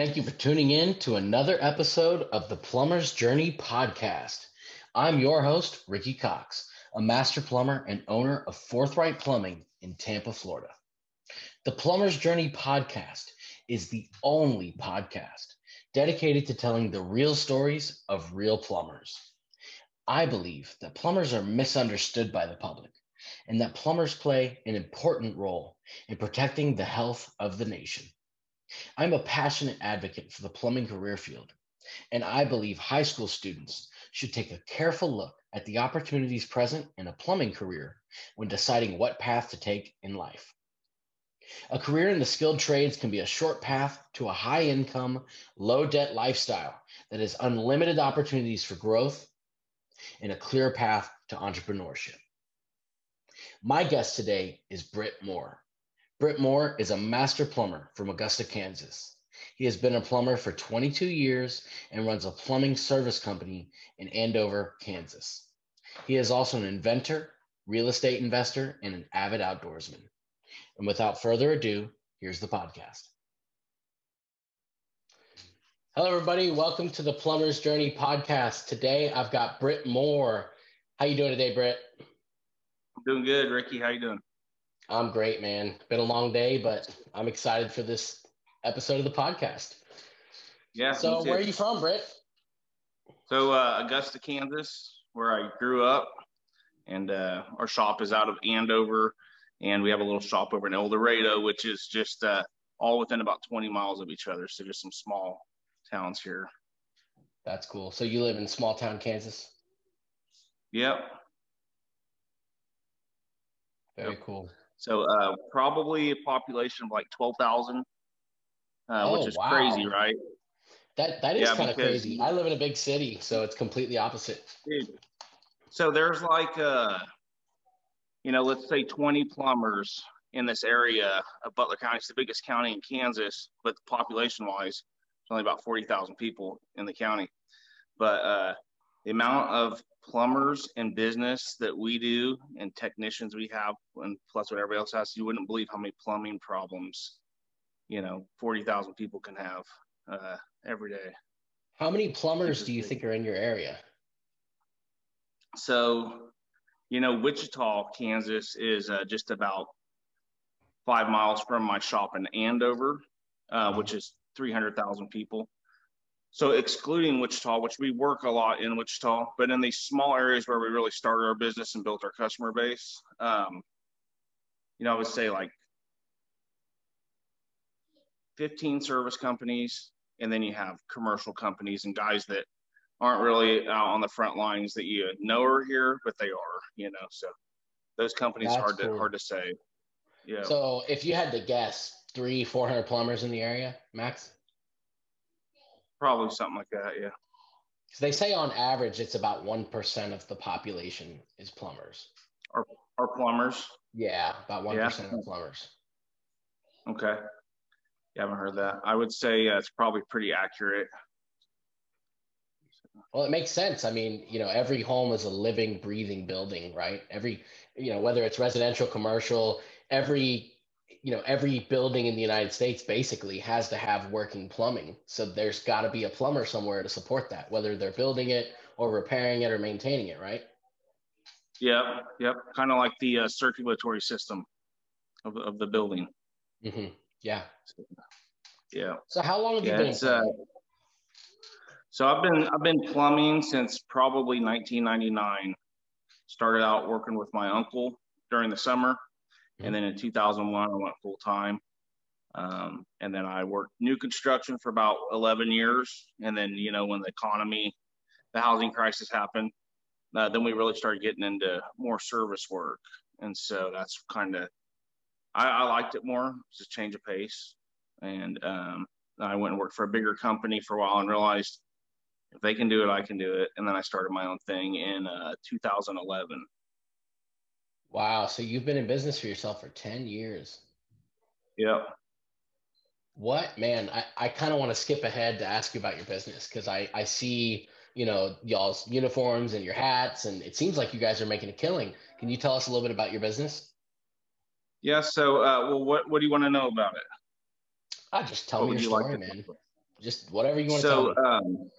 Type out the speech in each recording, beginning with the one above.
Thank you for tuning in to another episode of the Plumber's Journey podcast. I'm your host, Ricky Cox, a master plumber and owner of Forthright Plumbing in Tampa, Florida. The Plumber's Journey podcast is the only podcast dedicated to telling the real stories of real plumbers. I believe that plumbers are misunderstood by the public and that plumbers play an important role in protecting the health of the nation. I'm a passionate advocate for the plumbing career field, and I believe high school students should take a careful look at the opportunities present in a plumbing career when deciding what path to take in life. A career in the skilled trades can be a short path to a high income, low debt lifestyle that has unlimited opportunities for growth and a clear path to entrepreneurship. My guest today is Britt Moore. Britt Moore is a master plumber from Augusta, Kansas. He has been a plumber for 22 years and runs a plumbing service company in Andover, Kansas. He is also an inventor, real estate investor, and an avid outdoorsman. And without further ado, here's the podcast. Hello, everybody. Welcome to the Plumber's Journey podcast. Today, I've got Britt Moore. How you doing today, Britt? I'm doing good, Ricky. How you doing? I'm great, man. Been a long day, but I'm excited for this episode of the podcast. Yeah. So, where are you from, Britt? So, uh, Augusta, Kansas, where I grew up, and uh, our shop is out of Andover, and we have a little shop over in El Dorado, which is just uh, all within about 20 miles of each other. So, just some small towns here. That's cool. So, you live in small town Kansas? Yep. Very yep. cool. So uh, probably a population of like twelve thousand, uh, oh, which is wow. crazy, right? That that is yeah, kind of crazy. I live in a big city, so it's completely opposite. Dude, so there's like, uh, you know, let's say twenty plumbers in this area of Butler County. It's the biggest county in Kansas, but population-wise, it's only about forty thousand people in the county. But uh, the amount of plumbers and business that we do and technicians we have and plus what everybody else has you wouldn't believe how many plumbing problems you know 40,000 people can have uh, every day. How many plumbers do you think are in your area? So you know wichita kansas is uh, just about five miles from my shop in andover uh, which is 300000 people so excluding Wichita, which we work a lot in Wichita, but in these small areas where we really started our business and built our customer base, um, you know, I would say like 15 service companies, and then you have commercial companies and guys that aren't really out on the front lines that you know are here, but they are, you know. So those companies That's hard cool. to hard to say. Yeah. So if you had to guess, three, four hundred plumbers in the area, max. Probably something like that, yeah. So they say on average it's about one percent of the population is plumbers. Are are plumbers? Yeah, about one yeah. of plumbers. Okay. You haven't heard that. I would say uh, it's probably pretty accurate. Well, it makes sense. I mean, you know, every home is a living, breathing building, right? Every, you know, whether it's residential, commercial, every you know every building in the united states basically has to have working plumbing. So there's got to be a plumber somewhere to support that whether they're building it or repairing it or maintaining it right? Yep yep. Kind of like the uh, circulatory system of, of the building. Mm-hmm. yeah. Yeah. So how long have yeah, you been uh, so i've been i've been plumbing since probably 1999 started out working with my uncle during the summer and then in 2001, I went full time. Um, and then I worked new construction for about 11 years. And then, you know, when the economy, the housing crisis happened, uh, then we really started getting into more service work. And so that's kind of, I, I, liked it more, it's change of pace. And um, I went and worked for a bigger company for a while and realized if they can do it, I can do it. And then I started my own thing in uh, 2011. Wow. So you've been in business for yourself for 10 years. Yep. What, man, I, I kind of want to skip ahead to ask you about your business because I, I see, you know, y'all's uniforms and your hats, and it seems like you guys are making a killing. Can you tell us a little bit about your business? Yeah. So, uh, well, what, what do you want to know about it? I just tell what me your story, like man. Just whatever you want so, to tell me. Um,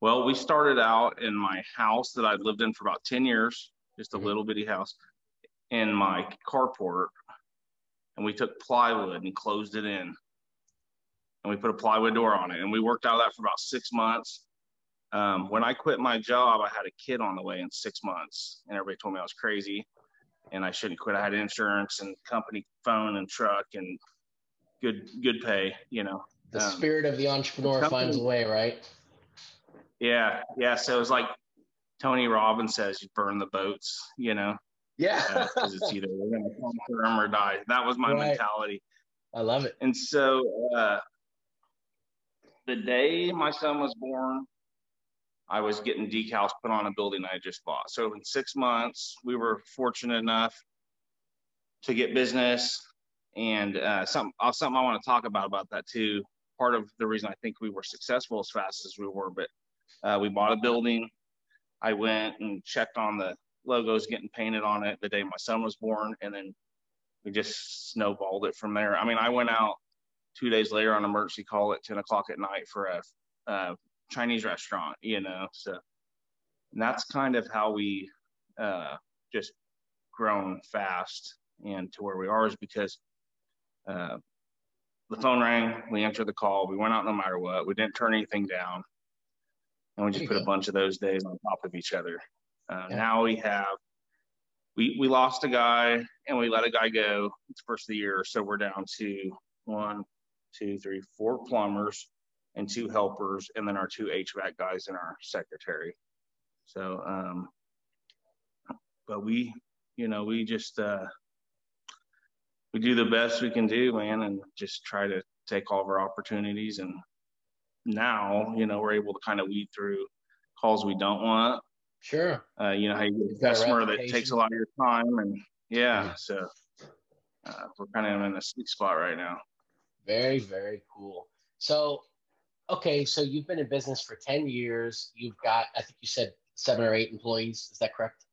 well, we started out in my house that I'd lived in for about 10 years, just a mm-hmm. little bitty house in my carport. And we took plywood and closed it in. And we put a plywood door on it. And we worked out of that for about six months. Um, when I quit my job, I had a kid on the way in six months. And everybody told me I was crazy and I shouldn't quit. I had insurance and company phone and truck and good good pay, you know. The um, spirit of the entrepreneur company, finds a way, right? Yeah, yeah. So it was like Tony Robbins says, you burn the boats, you know. Yeah. Because uh, it's either we're gonna conquer them or die. That was my right. mentality. I love it. And so uh, the day my son was born, I was getting decals put on a building I just bought. So in six months, we were fortunate enough to get business and uh, something, uh, something I want to talk about about that too. Part of the reason I think we were successful as fast as we were, but uh, we bought a building. I went and checked on the logos getting painted on it the day my son was born, and then we just snowballed it from there. I mean, I went out two days later on emergency call at 10 o'clock at night for a, a Chinese restaurant, you know. So that's kind of how we uh, just grown fast and to where we are is because uh, the phone rang, we answered the call, we went out no matter what, we didn't turn anything down, and we just put a bunch of those days on top of each other. Uh, yeah. Now we have we we lost a guy and we let a guy go. It's first of the year, so we're down to one, two, three, four plumbers and two helpers, and then our two HVAC guys and our secretary. So, um, but we, you know, we just uh, we do the best we can do, man, and just try to take all of our opportunities. And now, you know, we're able to kind of weed through calls we don't want. Sure. Uh, you know, how you get a customer that takes a lot of your time, and yeah, so uh, we're kind of in a sweet spot right now. Very, very cool. So okay, so you've been in business for 10 years. You've got, I think you said seven or eight employees. Is that correct?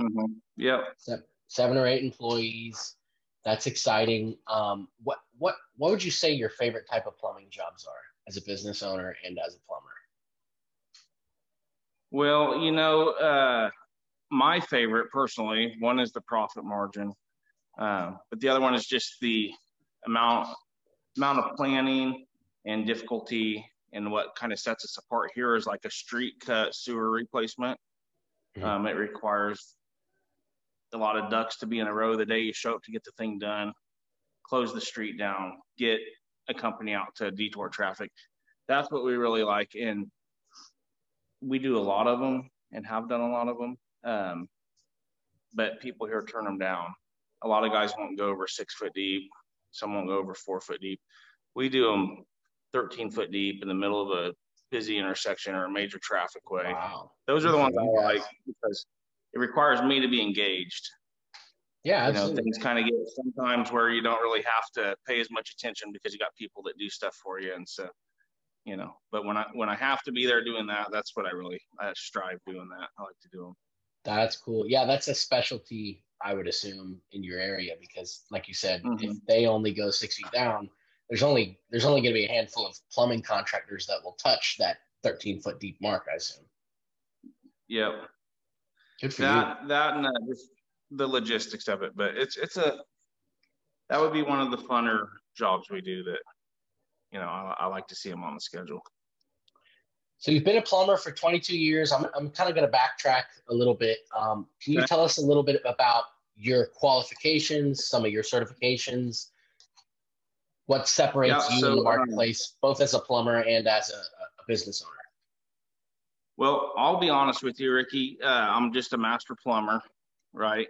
Mm-hmm. Yeah. Seven, seven or eight employees. That's exciting. Um, what, what, what would you say your favorite type of plumbing jobs are as a business owner and as a plumber? Well, you know, uh, my favorite personally, one is the profit margin, uh, but the other one is just the amount amount of planning and difficulty and what kind of sets us apart here is like a street cut sewer replacement. Mm-hmm. Um, it requires a lot of ducks to be in a row the day you show up to get the thing done, close the street down, get a company out to detour traffic. That's what we really like. And we do a lot of them and have done a lot of them. Um, but people here turn them down. A lot of guys won't go over six foot deep. Some won't go over four foot deep. We do them 13 foot deep in the middle of a busy intersection or a major traffic way. Wow. Those are the ones I like because it requires me to be engaged. Yeah, you know, things kind of get sometimes where you don't really have to pay as much attention because you got people that do stuff for you, and so you know. But when I when I have to be there doing that, that's what I really I strive doing that. I like to do them. That's cool. Yeah, that's a specialty I would assume in your area because, like you said, mm-hmm. if they only go six feet down, there's only there's only going to be a handful of plumbing contractors that will touch that 13 foot deep mark. I assume. Yep. Good for that, you. That and just the logistics of it, but it's it's a that would be one of the funner jobs we do that you know I, I like to see them on the schedule. So you've been a plumber for 22 years. I'm, I'm kind of going to backtrack a little bit. Um, can you tell us a little bit about your qualifications, some of your certifications, what separates yeah, you so, in the um, marketplace, both as a plumber and as a, a, business owner? Well, I'll be honest with you, Ricky. Uh, I'm just a master plumber, right?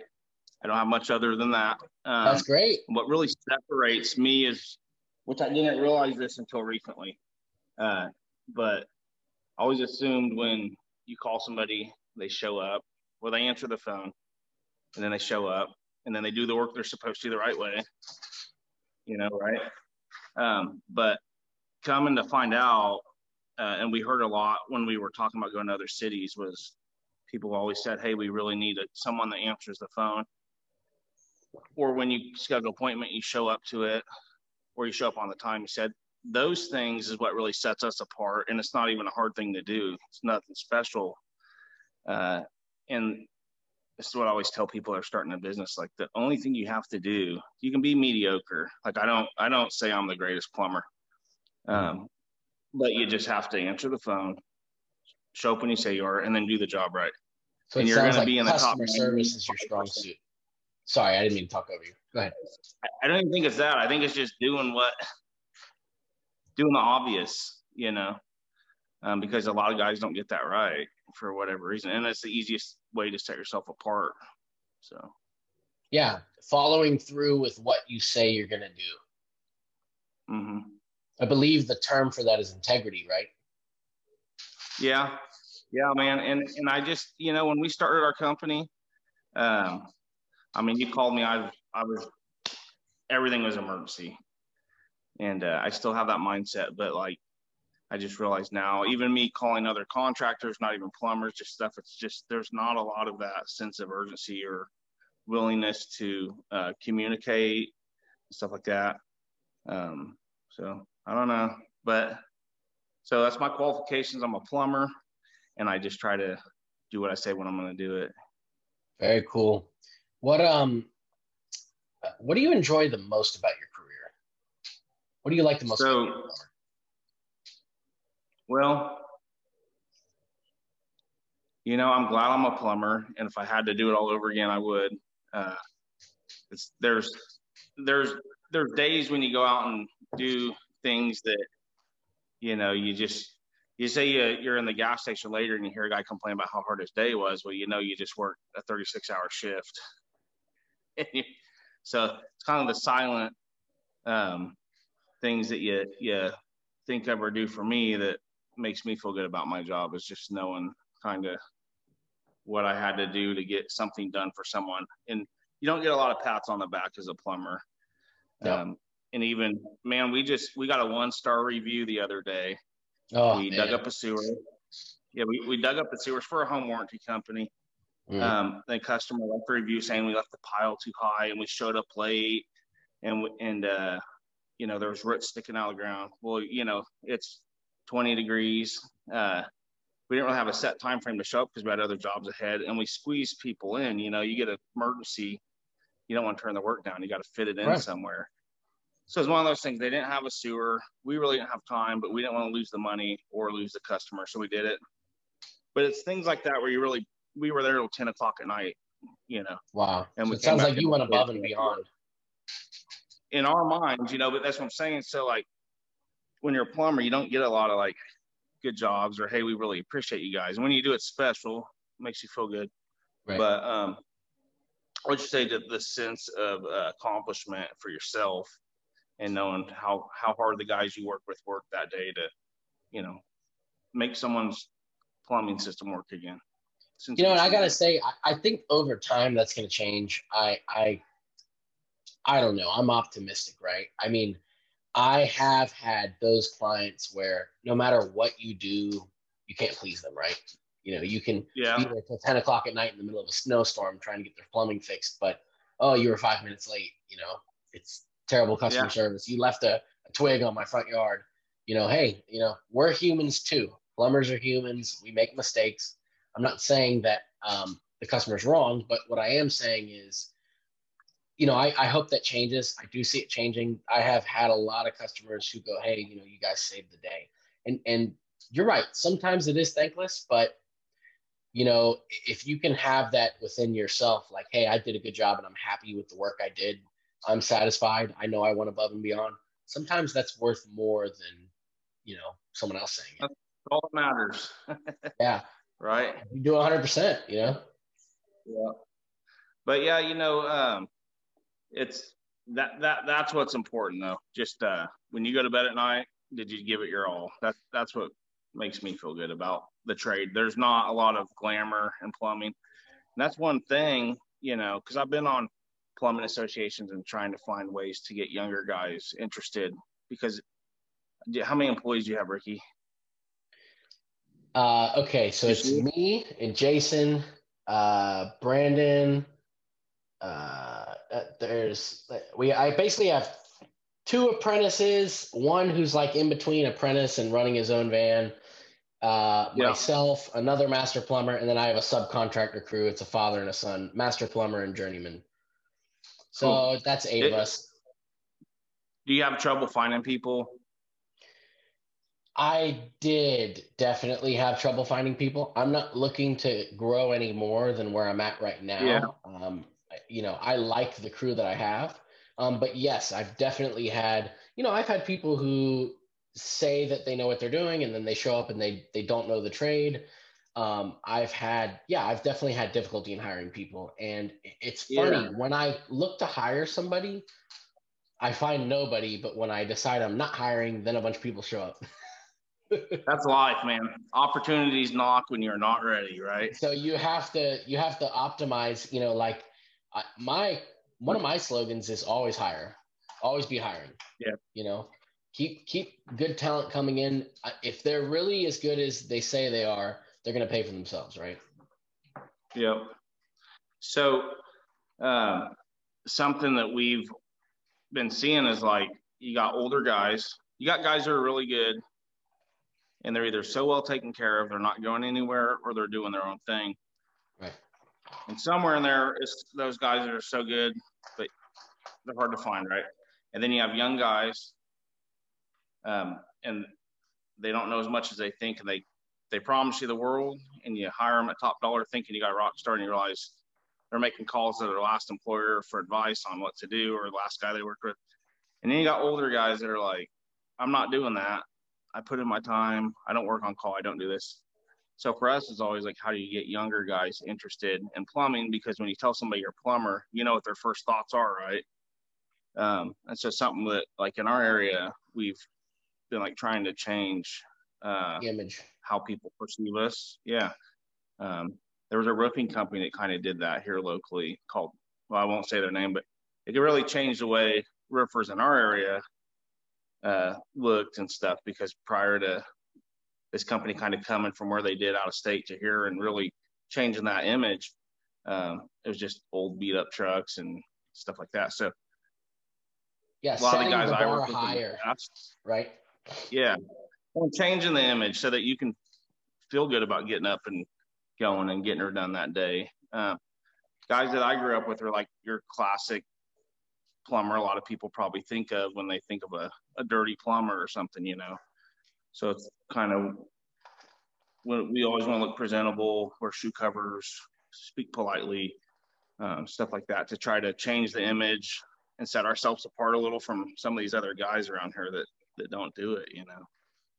I don't have much other than that. Um, That's great. What really separates me is, which I didn't realize this until recently, uh, but I always assumed when you call somebody, they show up, or they answer the phone, and then they show up, and then they do the work they're supposed to the right way. You know, right? Um, but coming to find out, uh, and we heard a lot when we were talking about going to other cities, was people always said, "Hey, we really need a, someone that answers the phone." Or when you schedule an appointment, you show up to it, or you show up on the time. You said those things is what really sets us apart. And it's not even a hard thing to do. It's nothing special. Uh, and this is what I always tell people that are starting a business. Like the only thing you have to do, you can be mediocre. Like I don't, I don't say I'm the greatest plumber, um, but you just have to answer the phone, show up when you say you are, and then do the job right. So and you're going like to be in the top. Customer service is your strong suit. Sorry, I didn't mean to talk over you. Go ahead. I don't even think it's that. I think it's just doing what, doing the obvious, you know, um, because a lot of guys don't get that right for whatever reason, and that's the easiest way to set yourself apart. So, yeah, following through with what you say you're going to do. Mm-hmm. I believe the term for that is integrity, right? Yeah, yeah, man. And and I just, you know, when we started our company, um, I mean, you called me. I I was everything was emergency, and uh, I still have that mindset. But like, I just realized now, even me calling other contractors, not even plumbers, just stuff. It's just there's not a lot of that sense of urgency or willingness to uh, communicate stuff like that. Um, so I don't know, but so that's my qualifications. I'm a plumber, and I just try to do what I say when I'm going to do it. Very cool. What um, what do you enjoy the most about your career? What do you like the most? So, well, you know, I'm glad I'm a plumber, and if I had to do it all over again, I would. Uh, it's there's there's there's days when you go out and do things that you know you just you say you, you're in the gas station later and you hear a guy complain about how hard his day was well you know you just worked a 36 hour shift so it's kind of the silent um, things that you you think of or do for me that makes me feel good about my job is just knowing kind of what I had to do to get something done for someone. And you don't get a lot of pats on the back as a plumber. Yep. Um, and even man, we just we got a one star review the other day. Oh, we man. dug up a sewer. Yeah, we, we dug up the sewers for a home warranty company. Mm. Um, the customer left a review saying we left the pile too high and we showed up late, and and uh, you know there was roots sticking out of the ground. Well, you know it's 20 degrees. Uh, we didn't really have a set time frame to show up because we had other jobs ahead, and we squeezed people in. You know, you get an emergency, you don't want to turn the work down. You got to fit it in right. somewhere. So it's one of those things. They didn't have a sewer. We really didn't have time, but we didn't want to lose the money or lose the customer, so we did it. But it's things like that where you really we were there till 10 o'clock at night, you know. Wow. And so it sounds like you went above and beyond. In our minds, you know, but that's what I'm saying. So like when you're a plumber, you don't get a lot of like good jobs or hey, we really appreciate you guys. And when you do it special, it makes you feel good. Right. But um I would say that the sense of uh, accomplishment for yourself and knowing how how hard the guys you work with work that day to, you know, make someone's plumbing system work again Since you know, and I gotta say, I, I think over time that's gonna change. I I I don't know. I'm optimistic, right? I mean, I have had those clients where no matter what you do, you can't please them, right? You know, you can yeah. be there till 10 o'clock at night in the middle of a snowstorm trying to get their plumbing fixed, but oh, you were five minutes late. You know, it's terrible customer yeah. service. You left a, a twig on my front yard. You know, hey, you know, we're humans too. Plumbers are humans. We make mistakes. I'm not saying that um, the customer's wrong, but what I am saying is, you know, I, I hope that changes. I do see it changing. I have had a lot of customers who go, "Hey, you know, you guys saved the day," and and you're right. Sometimes it is thankless, but you know, if you can have that within yourself, like, "Hey, I did a good job, and I'm happy with the work I did. I'm satisfied. I know I went above and beyond." Sometimes that's worth more than you know someone else saying it. That's all that matters. yeah right? You do 100%, you know? Yeah. But yeah, you know, um, it's that, that, that's what's important though. Just, uh, when you go to bed at night, did you give it your all? That's, that's what makes me feel good about the trade. There's not a lot of glamour in plumbing. And that's one thing, you know, cause I've been on plumbing associations and trying to find ways to get younger guys interested because how many employees do you have, Ricky? Uh, okay, so it's me and Jason, uh, Brandon. Uh, uh, there's we. I basically have two apprentices, one who's like in between apprentice and running his own van. Uh, yeah. myself, another master plumber, and then I have a subcontractor crew. It's a father and a son, master plumber and journeyman. So cool. that's eight it, of us. Do you have trouble finding people? I did definitely have trouble finding people. I'm not looking to grow any more than where I'm at right now. Yeah. Um, you know, I like the crew that I have. Um, but yes, I've definitely had, you know, I've had people who say that they know what they're doing and then they show up and they they don't know the trade. Um, I've had, yeah, I've definitely had difficulty in hiring people. And it's funny yeah. when I look to hire somebody, I find nobody, but when I decide I'm not hiring, then a bunch of people show up. That's life, man. Opportunities knock when you're not ready, right? So you have to you have to optimize. You know, like my one of my slogans is always hire, always be hiring. Yeah. You know, keep keep good talent coming in. If they're really as good as they say they are, they're going to pay for themselves, right? Yep. So uh, something that we've been seeing is like you got older guys, you got guys that are really good and they're either so well taken care of, they're not going anywhere, or they're doing their own thing. Right. And somewhere in there is those guys that are so good, but they're hard to find, right? And then you have young guys, um, and they don't know as much as they think, and they they promise you the world, and you hire them at top dollar, thinking you got a rock star, and you realize they're making calls to their last employer for advice on what to do, or the last guy they worked with. And then you got older guys that are like, I'm not doing that. I put in my time. I don't work on call. I don't do this. So for us, it's always like, how do you get younger guys interested in plumbing? Because when you tell somebody you're a plumber, you know what their first thoughts are, right? Um, and so something that, like in our area, we've been like trying to change uh, image how people perceive us. Yeah. Um, there was a roofing company that kind of did that here locally called, well, I won't say their name, but it could really change the way roofers in our area uh, looked and stuff because prior to this company kind of coming from where they did out of state to here and really changing that image, um, it was just old beat up trucks and stuff like that. So, yeah, a lot of the guys the I work with, higher, past, right? Yeah, changing the image so that you can feel good about getting up and going and getting her done that day. Uh, guys that I grew up with are like your classic plumber a lot of people probably think of when they think of a, a dirty plumber or something, you know. So it's kind of we always want to look presentable, wear shoe covers, speak politely, um, stuff like that to try to change the image and set ourselves apart a little from some of these other guys around here that that don't do it, you know.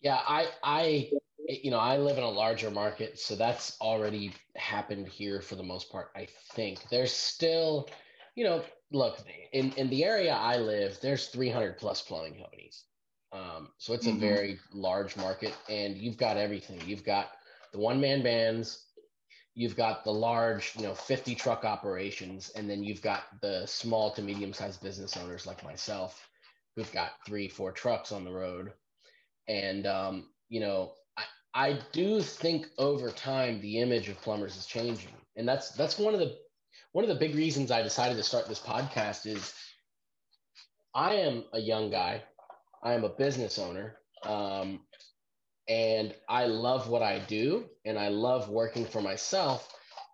Yeah, I I you know, I live in a larger market, so that's already happened here for the most part, I think. There's still, you know, look in in the area I live, there's 300 plus plumbing companies. Um, so it's mm-hmm. a very large market, and you've got everything. You've got the one man bands, you've got the large, you know, 50 truck operations, and then you've got the small to medium sized business owners like myself, who've got three, four trucks on the road, and um, you know, I I do think over time the image of plumbers is changing, and that's that's one of the one of the big reasons I decided to start this podcast is I am a young guy. I am a business owner. Um, and I love what I do and I love working for myself.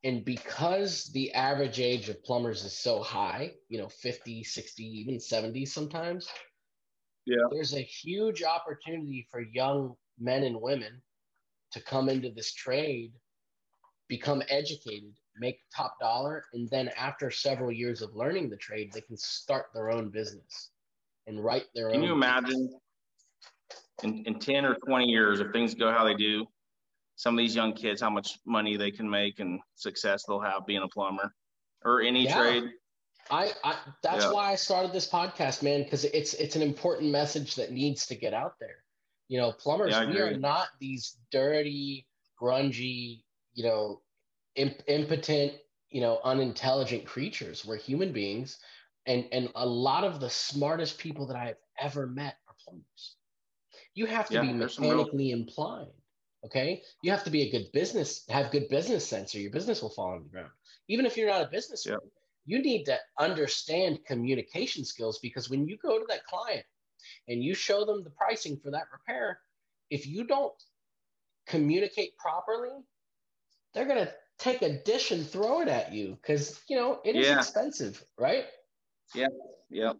And because the average age of plumbers is so high, you know, 50, 60, even 70 sometimes, yeah. there's a huge opportunity for young men and women to come into this trade, become educated, make top dollar, and then after several years of learning the trade, they can start their own business and write their can own. Can you imagine in, in 10 or 20 years, if things go how they do, some of these young kids, how much money they can make and success they'll have being a plumber or any yeah. trade? I, I that's yeah. why I started this podcast, man, because it's it's an important message that needs to get out there. You know, plumbers, yeah, we are not these dirty, grungy, you know, imp- impotent, you know, unintelligent creatures. We're human beings, and and a lot of the smartest people that I've ever met are plumbers. You have to yeah, be mechanically real... inclined. Okay, you have to be a good business, have good business sense, or your business will fall on the ground. Even if you're not a businessman, yeah. You need to understand communication skills because when you go to that client and you show them the pricing for that repair, if you don't communicate properly, they're going to take a dish and throw it at you because, you know, it is yeah. expensive, right? Yeah. Yeah.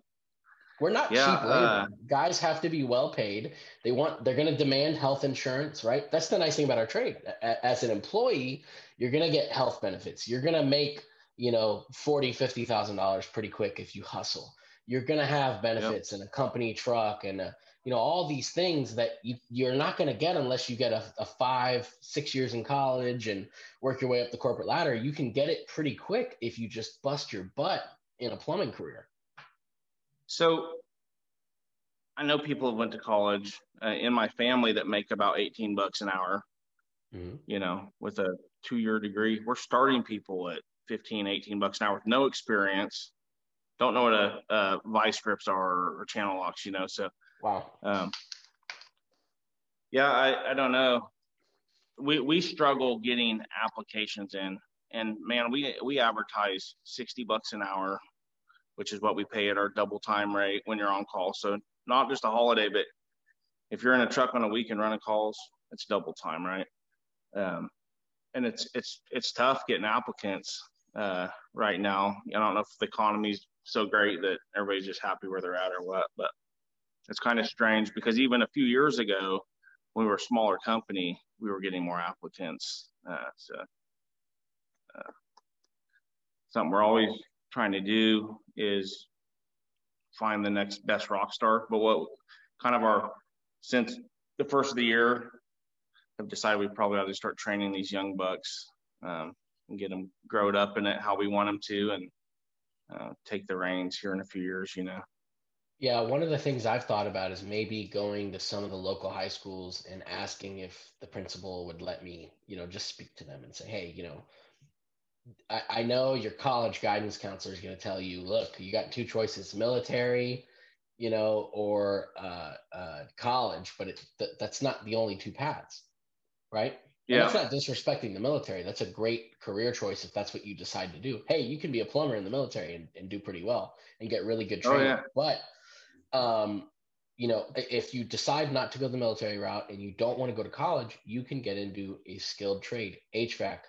We're not yeah, cheap labor. Uh, Guys have to be well paid. They want they're going to demand health insurance, right? That's the nice thing about our trade. As an employee, you're going to get health benefits. You're going to make, you know, 40, 50,000 dollars pretty quick if you hustle. You're going to have benefits yep. and a company truck and a, you know all these things that you, you're not going to get unless you get a, a five six years in college and work your way up the corporate ladder you can get it pretty quick if you just bust your butt in a plumbing career so I know people have went to college uh, in my family that make about 18 bucks an hour, mm-hmm. you know, with a two year degree. We're starting people at 15, 18 bucks an hour with no experience. Don't know what a, a vice grips are or channel locks, you know. So, wow. Um, yeah, I, I don't know. We, we struggle getting applications in and man, we, we advertise 60 bucks an hour which is what we pay at our double time rate when you're on call. So not just a holiday, but if you're in a truck on a weekend running calls, it's double time, right? Um, and it's it's it's tough getting applicants uh, right now. I don't know if the economy's so great that everybody's just happy where they're at or what, but it's kind of strange because even a few years ago, when we were a smaller company, we were getting more applicants. Uh, so uh, something we're always trying to do is find the next best rock star. But what kind of our since the first of the year have decided we probably ought to start training these young bucks um, and get them growed up in it how we want them to and uh, take the reins here in a few years, you know. Yeah, one of the things I've thought about is maybe going to some of the local high schools and asking if the principal would let me, you know, just speak to them and say, hey, you know, I, I know your college guidance counselor is going to tell you, look, you got two choices: military, you know, or uh, uh, college. But it, th- that's not the only two paths, right? Yeah. And that's not disrespecting the military. That's a great career choice if that's what you decide to do. Hey, you can be a plumber in the military and, and do pretty well and get really good training. Oh, yeah. But, um, you know, if you decide not to go the military route and you don't want to go to college, you can get into a skilled trade, HVAC,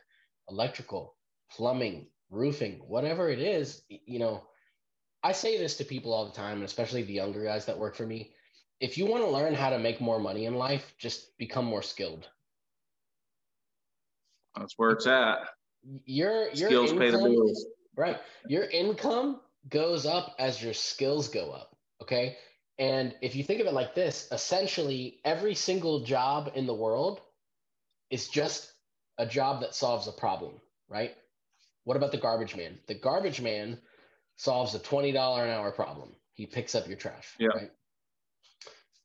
electrical, plumbing, roofing, whatever it is, you know, I say this to people all the time, and especially the younger guys that work for me. If you want to learn how to make more money in life, just become more skilled. That's where it's at. Your your skills income, pay the bills. Right. Your income goes up as your skills go up. Okay. And if you think of it like this, essentially every single job in the world is just a job that solves a problem, right? What about the garbage man? The garbage man solves a $20 an hour problem. He picks up your trash. Yeah. Right?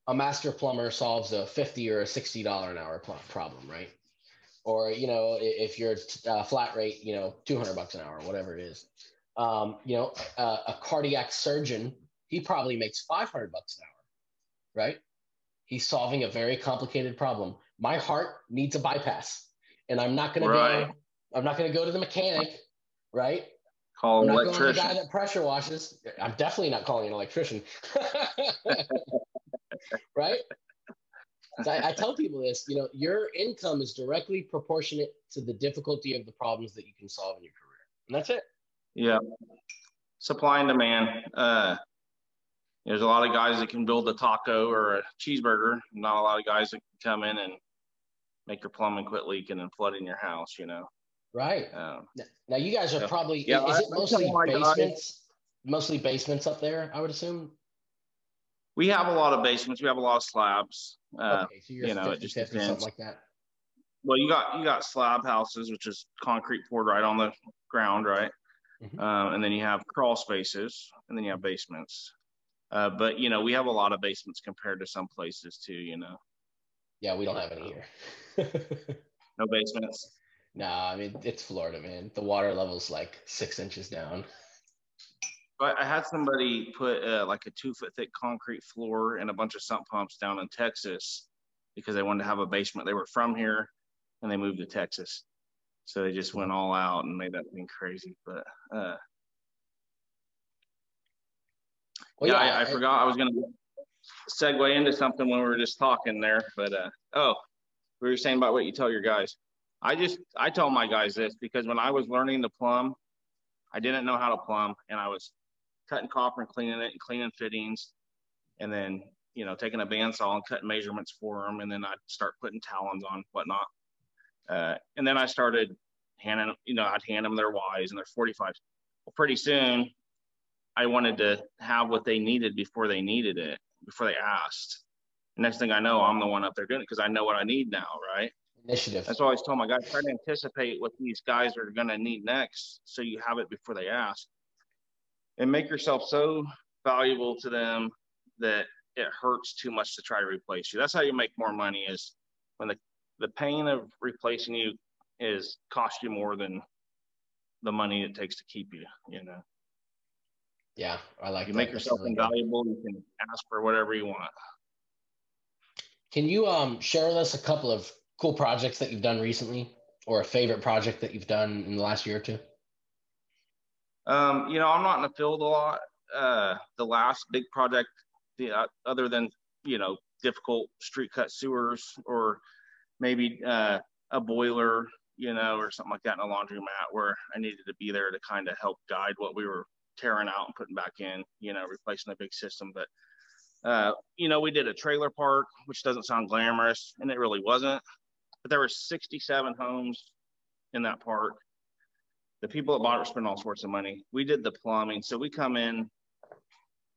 A master plumber solves a 50 or a $60 an hour problem, right? Or, you know, if you're uh, flat rate, you know, 200 bucks an hour, whatever it is. Um, you know, uh, a cardiac surgeon, he probably makes 500 bucks an hour, right? He's solving a very complicated problem. My heart needs a bypass, and I'm not going right. to go. I'm not going to go to the mechanic right? Call an electrician. the guy that pressure washes. I'm definitely not calling an electrician. right? I, I, tell people this, you know, your income is directly proportionate to the difficulty of the problems that you can solve in your career. And that's it. Yeah. Supply and demand. Uh, there's a lot of guys that can build a taco or a cheeseburger. Not a lot of guys that can come in and make your plumbing quit leaking and flooding your house, you know. Right. Um, now you guys are probably yeah, is, it mostly basements? Mostly basements up there, I would assume. We have a lot of basements. We have a lot of slabs. Uh, okay, so you know, it just 50, depends. Something like that. Well, you got you got slab houses, which is concrete poured right on the ground, right? Mm-hmm. Uh, and then you have crawl spaces, and then you have basements. Uh, but you know, we have a lot of basements compared to some places too. You know. Yeah, we don't have any here. no basements. Nah, I mean it's Florida, man. The water level's like six inches down. But I had somebody put uh, like a two foot thick concrete floor and a bunch of sump pumps down in Texas because they wanted to have a basement. They were from here and they moved to Texas. So they just went all out and made that thing crazy. But uh, well, yeah, yeah I, I, I, forgot I was gonna segue into something when we were just talking there. But uh, oh, we were saying about what you tell your guys. I just I tell my guys this because when I was learning to plumb, I didn't know how to plumb, and I was cutting copper and cleaning it and cleaning fittings, and then you know taking a bandsaw and cutting measurements for them, and then I'd start putting talons on whatnot. Uh, and then I started handing, you know, I'd hand them their Ys and their 45s. Well, pretty soon, I wanted to have what they needed before they needed it, before they asked. next thing I know, I'm the one up there doing it because I know what I need now, right? Initiative. That's why I always tell my guys try to anticipate what these guys are going to need next, so you have it before they ask, and make yourself so valuable to them that it hurts too much to try to replace you. That's how you make more money is when the the pain of replacing you is cost you more than the money it takes to keep you, you know. Yeah, I like you make yourself really invaluable, good. you can ask for whatever you want. Can you um share with us a couple of cool projects that you've done recently or a favorite project that you've done in the last year or two? Um, you know, I'm not in the field a lot. Uh, the last big project, the, uh, other than, you know, difficult street cut sewers or maybe uh, a boiler, you know, or something like that in a laundromat where I needed to be there to kind of help guide what we were tearing out and putting back in, you know, replacing a big system. But, uh, you know, we did a trailer park, which doesn't sound glamorous, and it really wasn't. But there were 67 homes in that park. The people that bought it spent all sorts of money. We did the plumbing. So we come in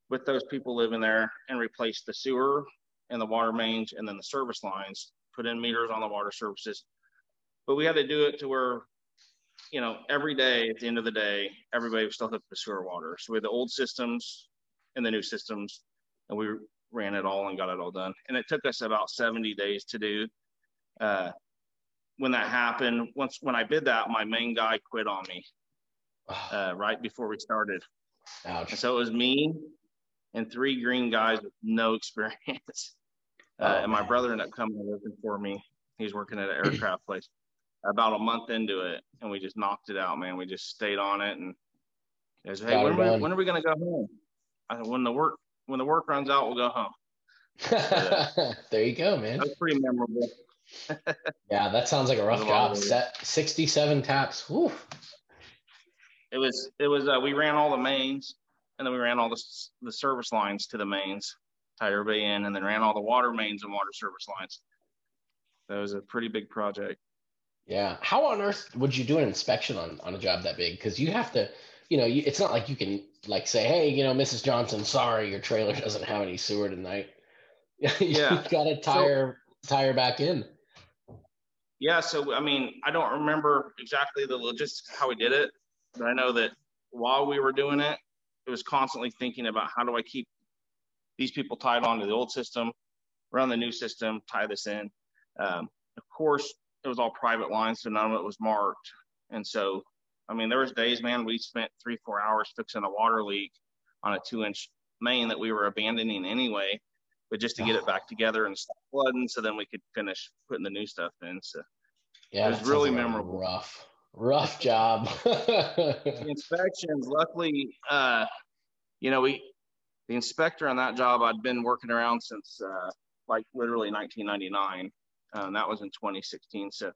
with those people living there and replace the sewer and the water mains and then the service lines put in meters on the water services. But we had to do it to where, you know, every day at the end of the day, everybody was still hooked to sewer water. So we had the old systems and the new systems, and we ran it all and got it all done. And it took us about 70 days to do. Uh, when that happened, once when I did that, my main guy quit on me uh, right before we started. Ouch. And so it was me and three green guys with no experience. Uh, oh, and my brother ended up coming and working for me. He's working at an aircraft place. About a month into it, and we just knocked it out, man. We just stayed on it, and he said, "Hey, when, we, when, are we gonna go home?" I said, "When the work when the work runs out, we'll go home." there you go, man. That's pretty memorable. Yeah, that sounds like a rough job. Set sixty-seven taps. Whew. It was. It was. Uh, we ran all the mains, and then we ran all the the service lines to the mains tie everybody in, and then ran all the water mains and water service lines. That was a pretty big project. Yeah. How on earth would you do an inspection on, on a job that big? Because you have to, you know, you, it's not like you can like say, hey, you know, Mrs. Johnson, sorry, your trailer doesn't have any sewer tonight. yeah. You've got to tire so, tire back in. Yeah. So I mean, I don't remember exactly the logistics how we did it, but I know that while we were doing it, it was constantly thinking about how do I keep these people tied onto the old system, run the new system, tie this in. Um, of course, it was all private lines, so none of it was marked. And so, I mean, there was days, man, we spent three, four hours fixing a water leak on a two-inch main that we were abandoning anyway, but just to get it back together and stop flooding, so then we could finish putting the new stuff in. So, yeah, it was really memorable. Rough, rough job. inspections, luckily, uh, you know, we the inspector on that job I'd been working around since uh, like literally 1999. Um, that was in 2016. So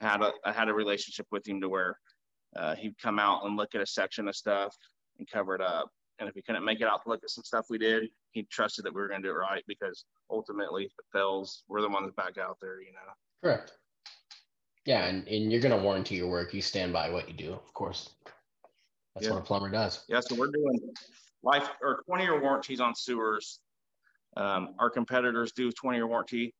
I had a, I had a relationship with him to where uh, he'd come out and look at a section of stuff and cover it up. And if he couldn't make it out to look at some stuff we did, he trusted that we were going to do it right because ultimately, if it fails, we're the ones back out there, you know. Correct. Yeah, and, and you're going to warranty your work. You stand by what you do, of course. That's yeah. what a plumber does. Yeah, so we're doing life or 20 year warranties on sewers. Um, our competitors do 20 year warranty,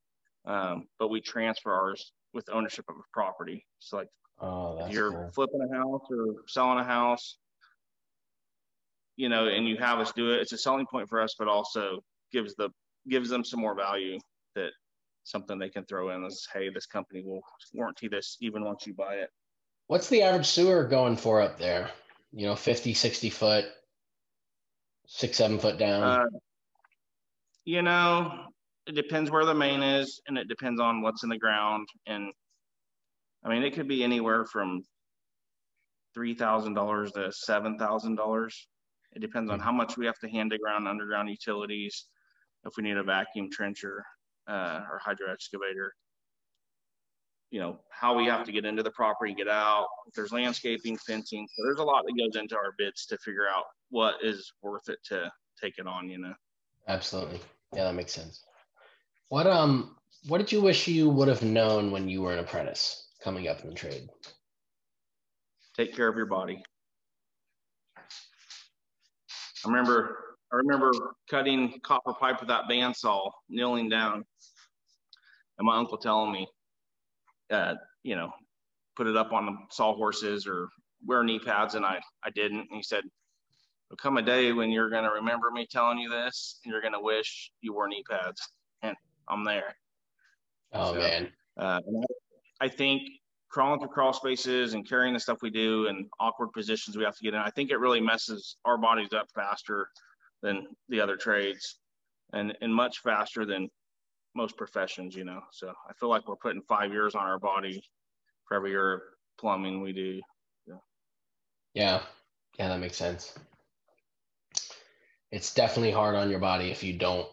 um, but we transfer ours with ownership of a property. So like oh, if you're cool. flipping a house or selling a house, you know, and you have us do it, it's a selling point for us, but also gives the gives them some more value that something they can throw in is hey, this company will warranty this even once you buy it. What's the average sewer going for up there? You know, 50, 60 foot six, seven foot down? Uh, you know, it depends where the main is and it depends on what's in the ground. And I mean, it could be anywhere from $3,000 to $7,000. It depends on how much we have to hand to ground underground utilities. if we need a vacuum trencher uh, or hydro excavator, you know, how we have to get into the property, get out, if there's landscaping, fencing. So there's a lot that goes into our bids to figure out what is worth it to take it on, you know. Absolutely. Yeah, that makes sense. What um what did you wish you would have known when you were an apprentice coming up in the trade? Take care of your body. I remember I remember cutting copper pipe with that bandsaw, kneeling down, and my uncle telling me, uh, you know, put it up on the sawhorses or wear knee pads, and I I didn't. And he said, "There'll come a day when you're going to remember me telling you this, and you're going to wish you wore knee pads." And I'm there. Oh so, man. Uh, I think crawling through crawl spaces and carrying the stuff we do and awkward positions we have to get in, I think it really messes our bodies up faster than the other trades and, and much faster than most professions, you know. So I feel like we're putting five years on our body for every year of plumbing we do. Yeah. Yeah. Yeah, that makes sense. It's definitely hard on your body if you don't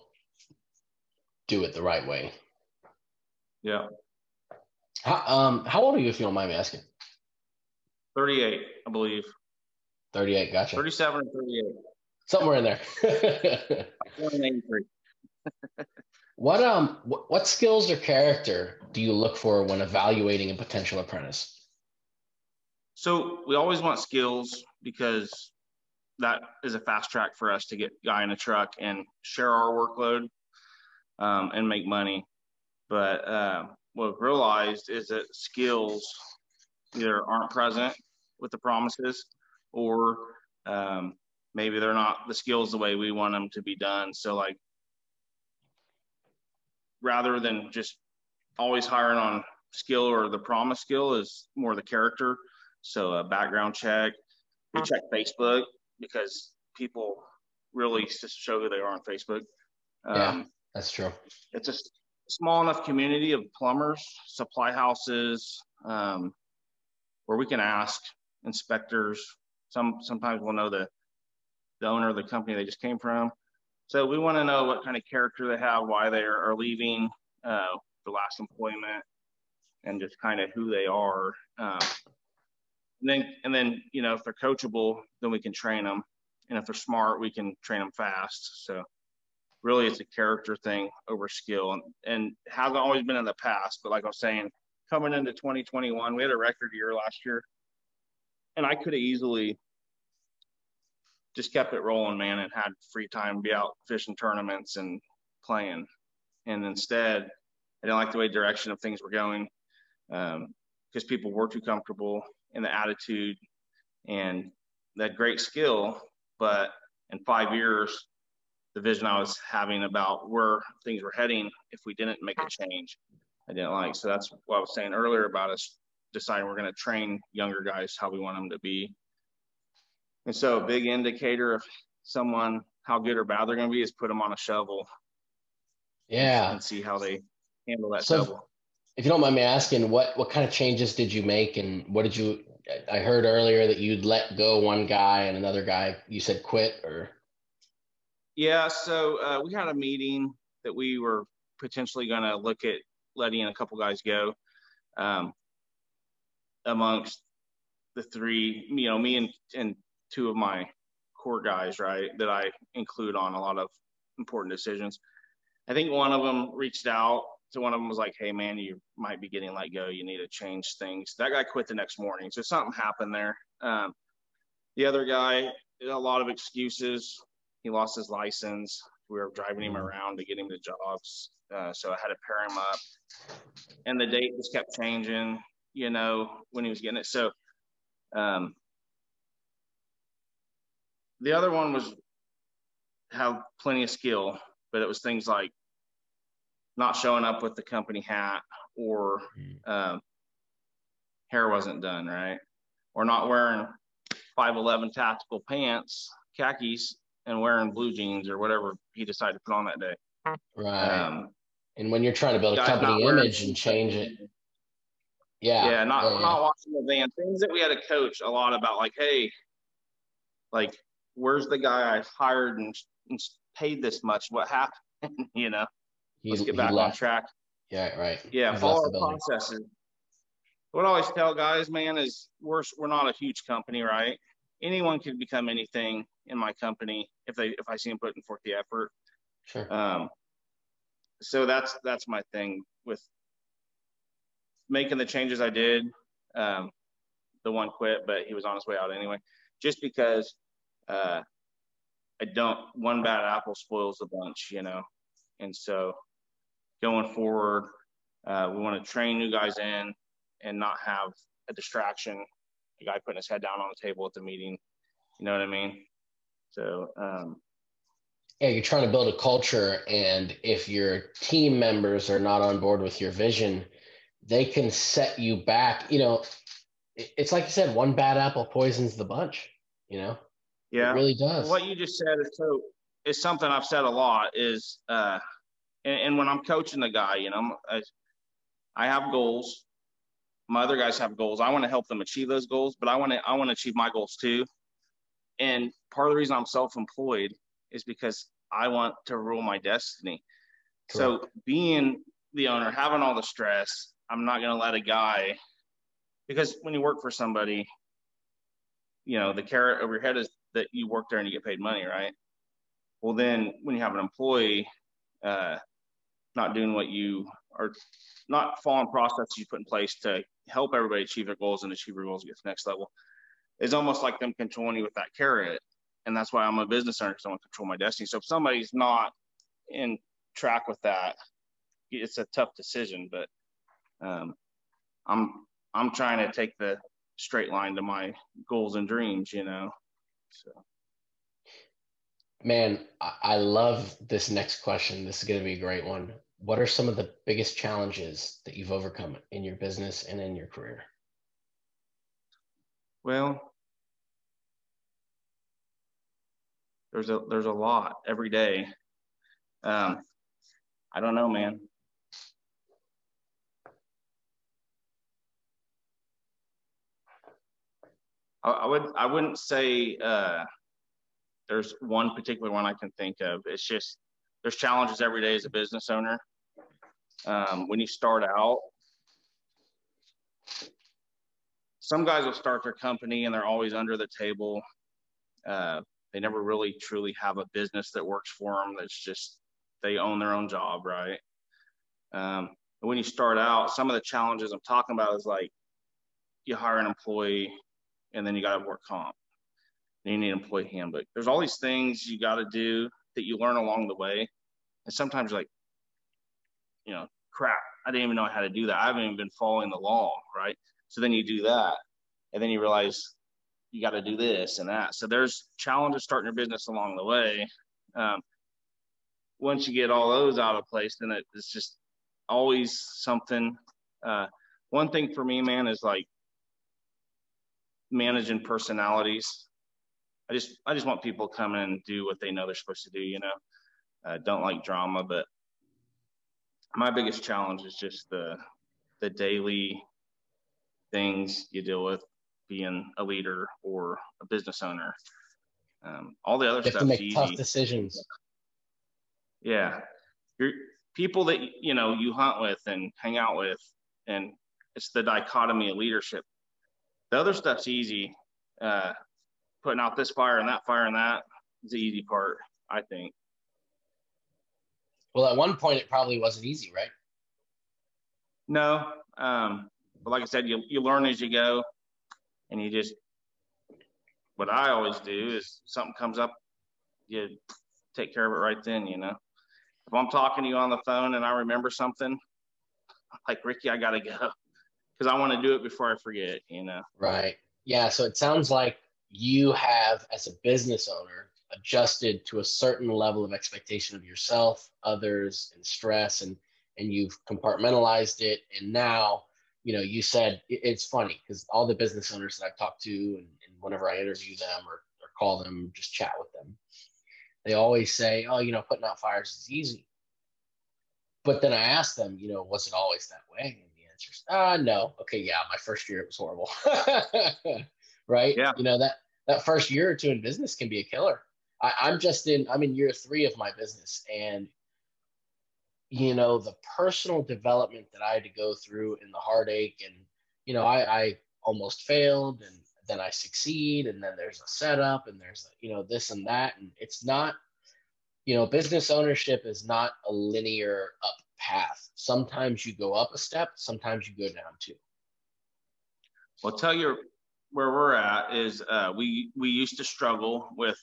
do it the right way. Yeah. How, um, how old are you, if you don't mind me asking? 38, I believe. 38, gotcha. 37 or 38 somewhere in there. what um what, what skills or character do you look for when evaluating a potential apprentice? So we always want skills because that is a fast track for us to get guy in a truck and share our workload um, and make money. But uh, what we've realized is that skills either aren't present with the promises or um, maybe they're not the skills the way we want them to be done. So like rather than just always hiring on skill or the promise skill is more the character. So a background check. We check Facebook because people really just show who they are on Facebook. Um, yeah, that's true. It's a small enough community of plumbers, supply houses, um, where we can ask inspectors. Some sometimes we'll know the the owner of the company they just came from. So we want to know what kind of character they have, why they are, leaving uh, the last employment, and just kind of who they are. Um, and then, and then, you know, if they're coachable, then we can train them, and if they're smart, we can train them fast. So really, it's a character thing over skill, and, and hasn't always been in the past. But like I was saying, coming into 2021, we had a record year last year, and I could have easily just kept it rolling, man, and had free time, to be out fishing tournaments and playing. And instead, I didn't like the way direction of things were going because um, people were too comfortable in the attitude and that great skill. But in five years, the vision I was having about where things were heading if we didn't make a change, I didn't like. So that's what I was saying earlier about us deciding we're going to train younger guys how we want them to be and so a big indicator of someone how good or bad they're going to be is put them on a shovel. Yeah. And see how they handle that so, shovel. If you don't mind me asking, what what kind of changes did you make, and what did you? I heard earlier that you'd let go one guy and another guy. You said quit or? Yeah. So uh, we had a meeting that we were potentially going to look at letting a couple guys go. Um, amongst the three, you know, me and, and two of my core guys, right, that I include on a lot of important decisions. I think one of them reached out to one of them was like, "Hey, man, you might be getting let go. You need to change things." That guy quit the next morning, so something happened there. Um, the other guy, a lot of excuses. He lost his license. We were driving him around to get him to jobs, uh, so I had to pair him up. And the date just kept changing, you know, when he was getting it. So um, the other one was have plenty of skill, but it was things like not showing up with the company hat or uh, hair wasn't done right, or not wearing 511 tactical pants, khakis, and wearing blue jeans or whatever he decided to put on that day. Right. Um, and when you're trying to build a company image and change it. Yeah. Yeah. Not, yeah, not watching the van. Things that we had to coach a lot about, like, hey, like where's the guy I hired and, and paid this much? What happened? you know, he, let's get back on track. Yeah, right. Yeah, He's follow our processes. What I always tell guys, man, is we're we're not a huge company, right? Anyone can become anything in my company if they if I see them putting forth the effort. Sure. Um, so that's that's my thing with making the changes I did. Um, the one quit, but he was on his way out anyway. Just because uh, I don't one bad apple spoils the bunch, you know. And so going forward, uh, we want to train new guys in and not have a distraction. A guy putting his head down on the table at the meeting. You know what I mean? So um, yeah, you're trying to build a culture, and if your team members are not on board with your vision, they can set you back. You know, it's like you said, one bad apple poisons the bunch. You know, yeah, it really does. What you just said is so is something I've said a lot. Is uh, and, and when I'm coaching the guy, you know, I, I have goals. My other guys have goals. I want to help them achieve those goals, but I want to I want to achieve my goals too. And part of the reason I'm self-employed is because I want to rule my destiny. Correct. So being the owner, having all the stress, I'm not going to let a guy because when you work for somebody, you know, the carrot over your head is that you work there and you get paid money, right? Well, then when you have an employee uh, not doing what you are, not following processes you put in place to help everybody achieve their goals and achieve their goals, get to the next level, is almost like them controlling you with that carrot and that's why I'm a business owner because I want to control my destiny. So if somebody's not in track with that, it's a tough decision. But um, I'm I'm trying to take the straight line to my goals and dreams, you know. So. Man, I love this next question. This is going to be a great one. What are some of the biggest challenges that you've overcome in your business and in your career? Well, there's a there's a lot every day. Um, I don't know, man. I, would I wouldn't say uh, there's one particular one I can think of. It's just there's challenges every day as a business owner. Um, when you start out, some guys will start their company and they're always under the table. Uh, they never really truly have a business that works for them. That's just they own their own job, right? Um, when you start out, some of the challenges I'm talking about is like you hire an employee and then you got to work comp. And you need an employee handbook. There's all these things you got to do that you learn along the way. And sometimes you're like, you know, crap, I didn't even know how to do that. I haven't even been following the law, right? So then you do that. And then you realize you got to do this and that. So there's challenges starting your business along the way. Um, once you get all those out of place, then it's just always something. Uh, one thing for me, man, is like managing personalities. I just I just want people to come in and do what they know they're supposed to do. You know, uh, don't like drama, but my biggest challenge is just the the daily things you deal with being a leader or a business owner. Um, all the other stuff to make easy. tough decisions. Yeah, you're people that you know you hunt with and hang out with, and it's the dichotomy of leadership. The other stuff's easy. Uh, putting out this fire and that fire and that is the easy part, I think. Well, at one point, it probably wasn't easy, right? No, um, but like I said, you you learn as you go and you just what I always do is something comes up, you take care of it right then, you know. If I'm talking to you on the phone and I remember something, like Ricky, I gotta go because I want to do it before I forget, you know. Right. Yeah. So it sounds like you have, as a business owner, adjusted to a certain level of expectation of yourself, others, and stress, and and you've compartmentalized it, and now you know, you said it's funny because all the business owners that I've talked to and, and whenever I interview them or, or call them, just chat with them, they always say, oh, you know, putting out fires is easy. But then I ask them, you know, was it always that way? And the answer is, ah, no. Okay, yeah, my first year it was horrible. right? Yeah. You know, that that first year or two in business can be a killer. I, I'm just in I'm in year three of my business and you know, the personal development that I had to go through and the heartache and, you know, I, I almost failed and then I succeed and then there's a setup and there's, you know, this and that. And it's not, you know, business ownership is not a linear up path. Sometimes you go up a step, sometimes you go down two. Well, tell you where we're at is uh, we we used to struggle with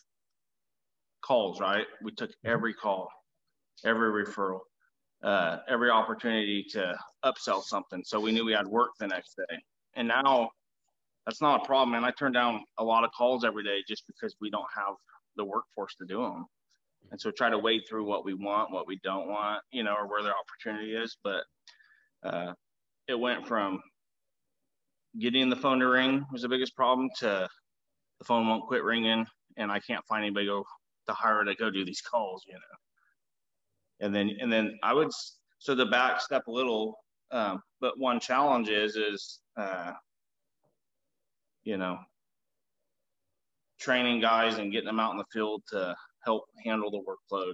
calls, right? We took mm-hmm. every call, every referral, uh, every opportunity to upsell something. So we knew we had work the next day. And now that's not a problem. And I turn down a lot of calls every day just because we don't have the workforce to do them. And so try to wade through what we want, what we don't want, you know, or where the opportunity is. But uh, it went from getting the phone to ring was the biggest problem to the phone won't quit ringing and I can't find anybody to to hire to go do these calls, you know. And then and then I would so the back step a little, um, but one challenge is is uh, you know training guys and getting them out in the field to help handle the workload.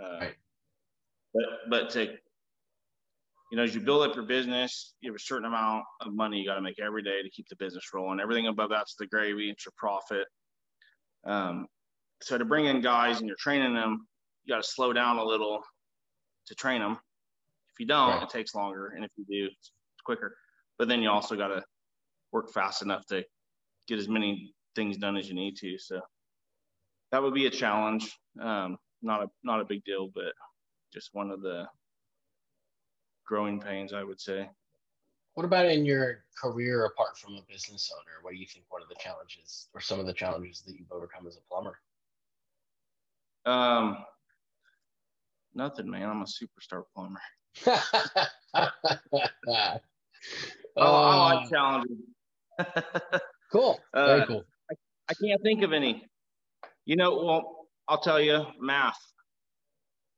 Uh, right. But but to you know, as you build up your business, you have a certain amount of money you got to make every day to keep the business rolling. Everything above that's the gravy, it's your profit. Um, so to bring in guys and you're training them, you got to slow down a little to train them. If you don't, right. it takes longer, and if you do, it's quicker. But then you also got to work fast enough to get as many things done as you need to. So that would be a challenge. Um, not a not a big deal, but just one of the growing pains, I would say. What about in your career apart from a business owner? What do you think one of the challenges or some of the challenges that you've overcome as a plumber? Um, nothing, man. I'm a superstar plumber. oh, I like uh, challenges. cool. Very uh, cool. I, I can't think of any. You know, well, I'll tell you, math.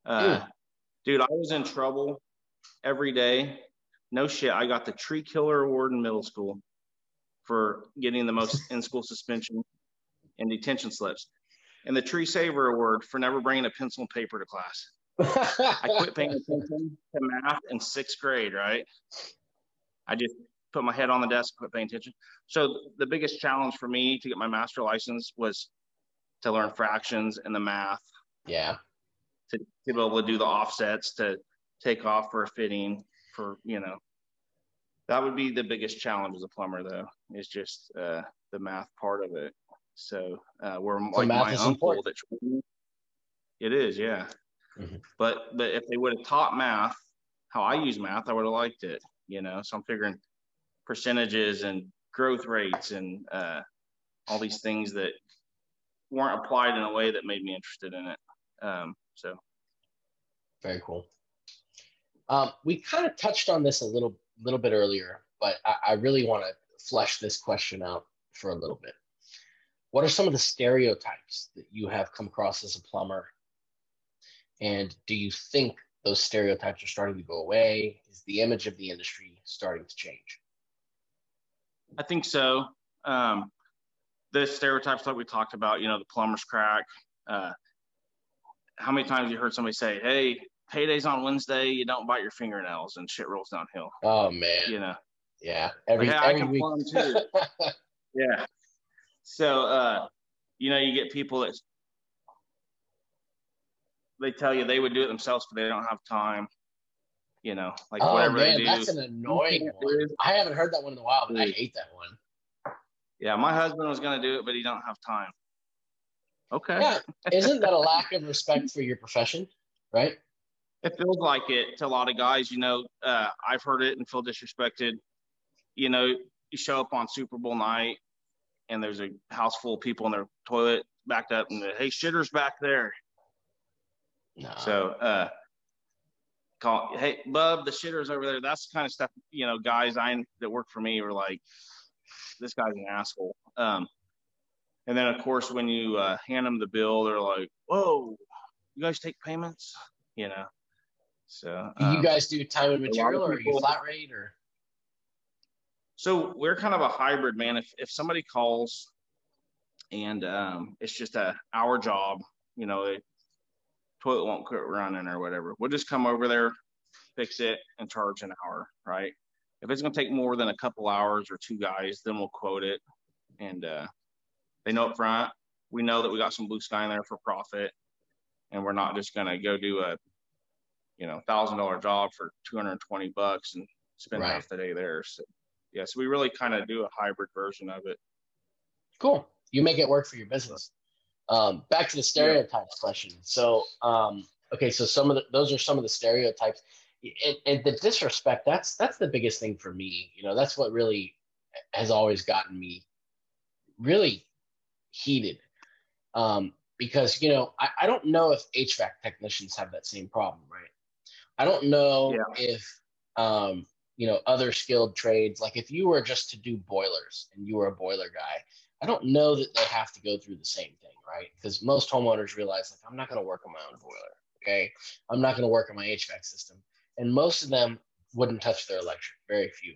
Uh, dude, I was in trouble every day. No shit. I got the tree killer award in middle school for getting the most in school suspension and detention slips, and the tree saver award for never bringing a pencil and paper to class. I quit paying attention to math in sixth grade, right? I just put my head on the desk, quit paying attention. So the biggest challenge for me to get my master license was to learn fractions and the math. Yeah. To, to be able to do the offsets, to take off for a fitting for you know that would be the biggest challenge as a plumber though is just uh, the math part of it so uh, we're so like my uncle that it is yeah mm-hmm. but but if they would have taught math how i use math i would have liked it you know so i'm figuring percentages and growth rates and uh, all these things that weren't applied in a way that made me interested in it um, so very cool um, we kind of touched on this a little little bit earlier, but I, I really want to flesh this question out for a little bit. What are some of the stereotypes that you have come across as a plumber? And do you think those stereotypes are starting to go away? Is the image of the industry starting to change? I think so. Um, the stereotypes that we talked about, you know, the plumber's crack. Uh, how many times you heard somebody say, "Hey, payday's on Wednesday, you don't bite your fingernails and shit rolls downhill. Oh man. You know. Yeah. Every, hey, every week. too. yeah. So uh, you know, you get people that they tell you they would do it themselves, but they don't have time. You know, like oh, whatever man, they do. That's an annoying one. I haven't heard that one in a while, but I hate that one. Yeah, my husband was gonna do it, but he don't have time. Okay. Yeah. Isn't that a lack of respect for your profession? Right? it feels like it to a lot of guys. You know, uh, I've heard it and feel disrespected. You know, you show up on Super Bowl night and there's a house full of people in their toilet backed up and hey, shitter's back there. No. So, uh, call, hey, bub, the shitter's over there. That's the kind of stuff, you know, guys I that work for me were like, this guy's an asshole. Um, and then of course, when you uh, hand them the bill, they're like, whoa, you guys take payments, you know? So um, you guys do time and material, or you flat rate, or? So we're kind of a hybrid, man. If if somebody calls, and um, it's just a our job, you know, toilet won't quit running or whatever, we'll just come over there, fix it, and charge an hour, right? If it's going to take more than a couple hours or two guys, then we'll quote it. And uh, they know up front. We know that we got some blue sky in there for profit, and we're not just going to go do a, you know, thousand dollar job for 220 bucks and spend right. half the day there. So, yeah, so we really kind of do a hybrid version of it. Cool. You make it work for your business. Um, back to the stereotypes yeah. question. So, um, okay, so some of the, those are some of the stereotypes and, and the disrespect that's that's the biggest thing for me you know that's what really has always gotten me really heated um, because you know I, I don't know if hvac technicians have that same problem right i don't know yeah. if um, you know other skilled trades like if you were just to do boilers and you were a boiler guy i don't know that they have to go through the same thing right because most homeowners realize like i'm not going to work on my own boiler okay i'm not going to work on my hvac system and most of them wouldn't touch their electric, very few.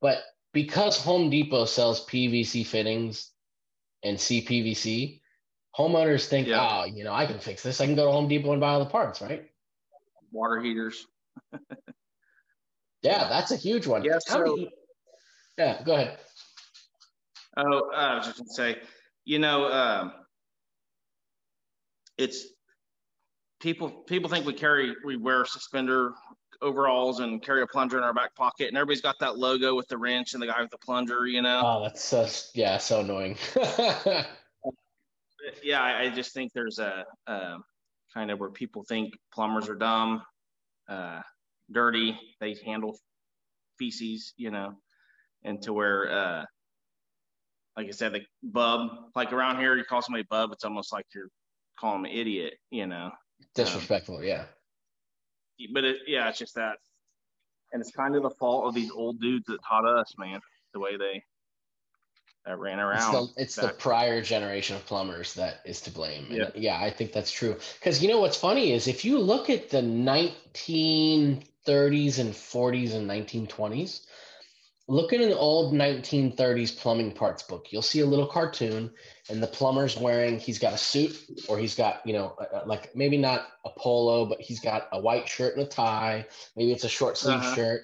But because Home Depot sells PVC fittings and CPVC, homeowners think, yeah. oh, you know, I can fix this. I can go to Home Depot and buy all the parts, right? Water heaters. yeah, that's a huge one. Yeah, so, you... yeah go ahead. Oh, I was just going to say, you know, um, it's people people think we carry we wear suspender overalls and carry a plunger in our back pocket, and everybody's got that logo with the wrench and the guy with the plunger. You know. Oh, that's so yeah, so annoying. yeah, I, I, just think there's a, a, kind of where people think plumbers are dumb, uh, dirty. They handle feces, you know, and to where, uh, like I said, the bub, like around here, you call somebody bub, it's almost like you're calling them an idiot, you know. Disrespectful, um, yeah but it, yeah, it's just that, and it's kind of the fault of these old dudes that taught us, man, the way they that ran around. It's, the, it's the, prior generation of plumbers that is to blame. And yeah, yeah, I think that's true. Because you know what's funny is if you look at the 1930s and 40s and 1920s, look in an old 1930s plumbing parts book. You'll see a little cartoon, and the plumber's wearing, he's got a suit, or he's got, you know, like maybe not a polo, but he's got a white shirt and a tie. Maybe it's a short sleeve uh-huh. shirt,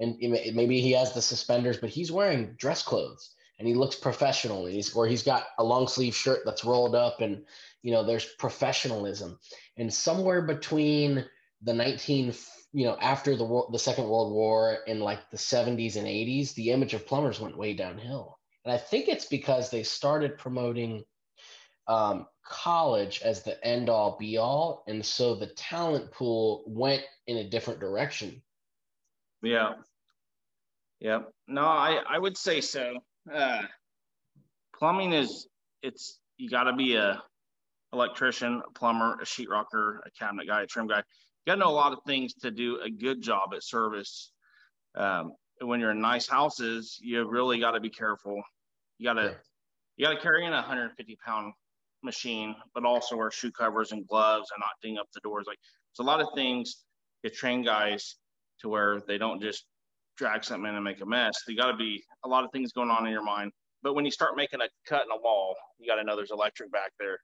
and maybe he has the suspenders, but he's wearing dress clothes and he looks professional. And he's, or he's got a long sleeve shirt that's rolled up, and, you know, there's professionalism. And somewhere between the 19 you know, after the world, the Second World War in like the 70s and 80s, the image of plumbers went way downhill. And I think it's because they started promoting um, college as the end all be all, and so the talent pool went in a different direction. Yeah. Yeah. No, I I would say so. Uh, plumbing is it's you got to be a electrician, a plumber, a sheetrocker, a cabinet guy, a trim guy got to know a lot of things to do a good job at service. Um, when you're in nice houses, you really got to be careful. You got to yeah. you got to carry in a 150 pound machine, but also wear shoe covers and gloves and not ding up the doors. Like it's a lot of things to train guys to where they don't just drag something in and make a mess. You got to be a lot of things going on in your mind. But when you start making a cut in a wall, you got to know there's electric back there.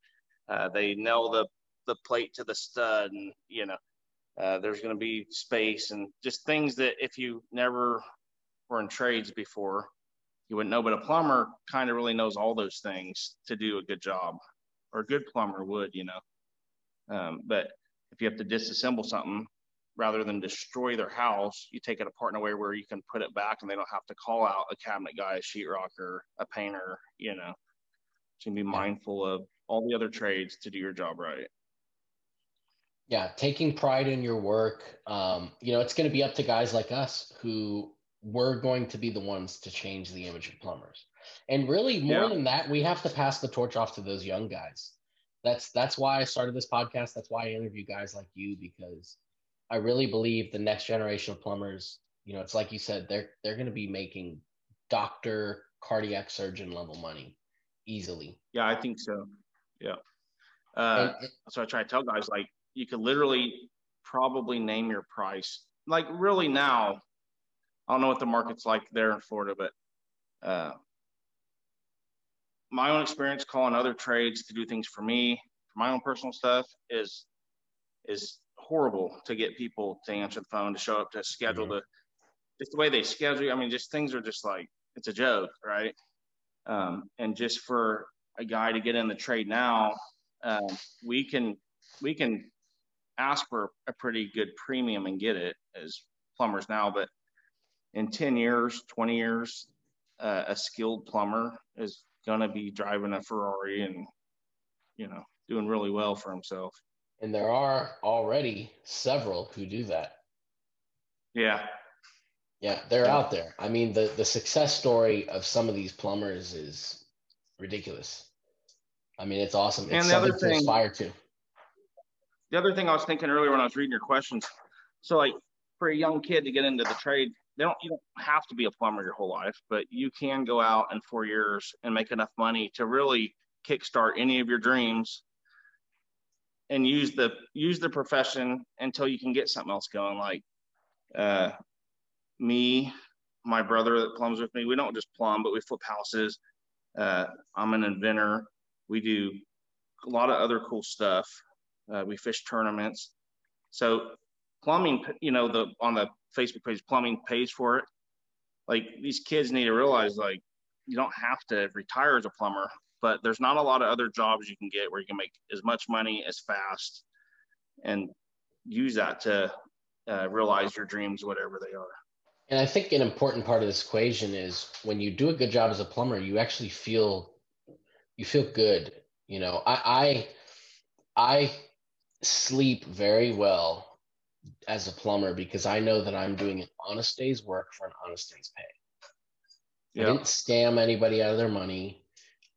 Uh, they nail the the plate to the stud, and you know uh, there's going to be space and just things that if you never were in trades before, you wouldn't know. But a plumber kind of really knows all those things to do a good job, or a good plumber would, you know. Um, but if you have to disassemble something rather than destroy their house, you take it apart in a way where you can put it back and they don't have to call out a cabinet guy, a sheetrocker, a painter, you know. So you can be mindful of all the other trades to do your job right yeah taking pride in your work um, you know it's going to be up to guys like us who we're going to be the ones to change the image of plumbers. And really more yeah. than that we have to pass the torch off to those young guys. That's that's why i started this podcast. That's why i interview guys like you because i really believe the next generation of plumbers you know it's like you said they're they're going to be making doctor cardiac surgeon level money easily. Yeah i think so. Yeah. Uh, and, so i try to tell guys like you could literally probably name your price. Like really now, I don't know what the market's like there in Florida, but uh, my own experience calling other trades to do things for me, for my own personal stuff is is horrible to get people to answer the phone to show up to schedule mm-hmm. the just the way they schedule. I mean, just things are just like it's a joke, right? Um, and just for a guy to get in the trade now, um, we can we can ask for a pretty good premium and get it as plumbers now, but in 10 years, 20 years, uh, a skilled plumber is going to be driving a Ferrari and, you know, doing really well for himself. And there are already several who do that. Yeah. Yeah, they're out there. I mean, the the success story of some of these plumbers is ridiculous. I mean, it's awesome. It's and the something other thing, to aspire to. The other thing I was thinking earlier when I was reading your questions, so like for a young kid to get into the trade, they don't you don't have to be a plumber your whole life, but you can go out in four years and make enough money to really kickstart any of your dreams and use the use the profession until you can get something else going. Like uh, me, my brother that plumbs with me, we don't just plumb, but we flip houses. Uh, I'm an inventor. We do a lot of other cool stuff. Uh, we fish tournaments. So plumbing, you know, the on the Facebook page, plumbing pays for it. Like these kids need to realize, like, you don't have to retire as a plumber, but there's not a lot of other jobs you can get where you can make as much money as fast and use that to uh, realize your dreams, whatever they are. And I think an important part of this equation is when you do a good job as a plumber, you actually feel you feel good. You know, I I, I sleep very well as a plumber because I know that I'm doing an honest day's work for an honest day's pay. I didn't scam anybody out of their money.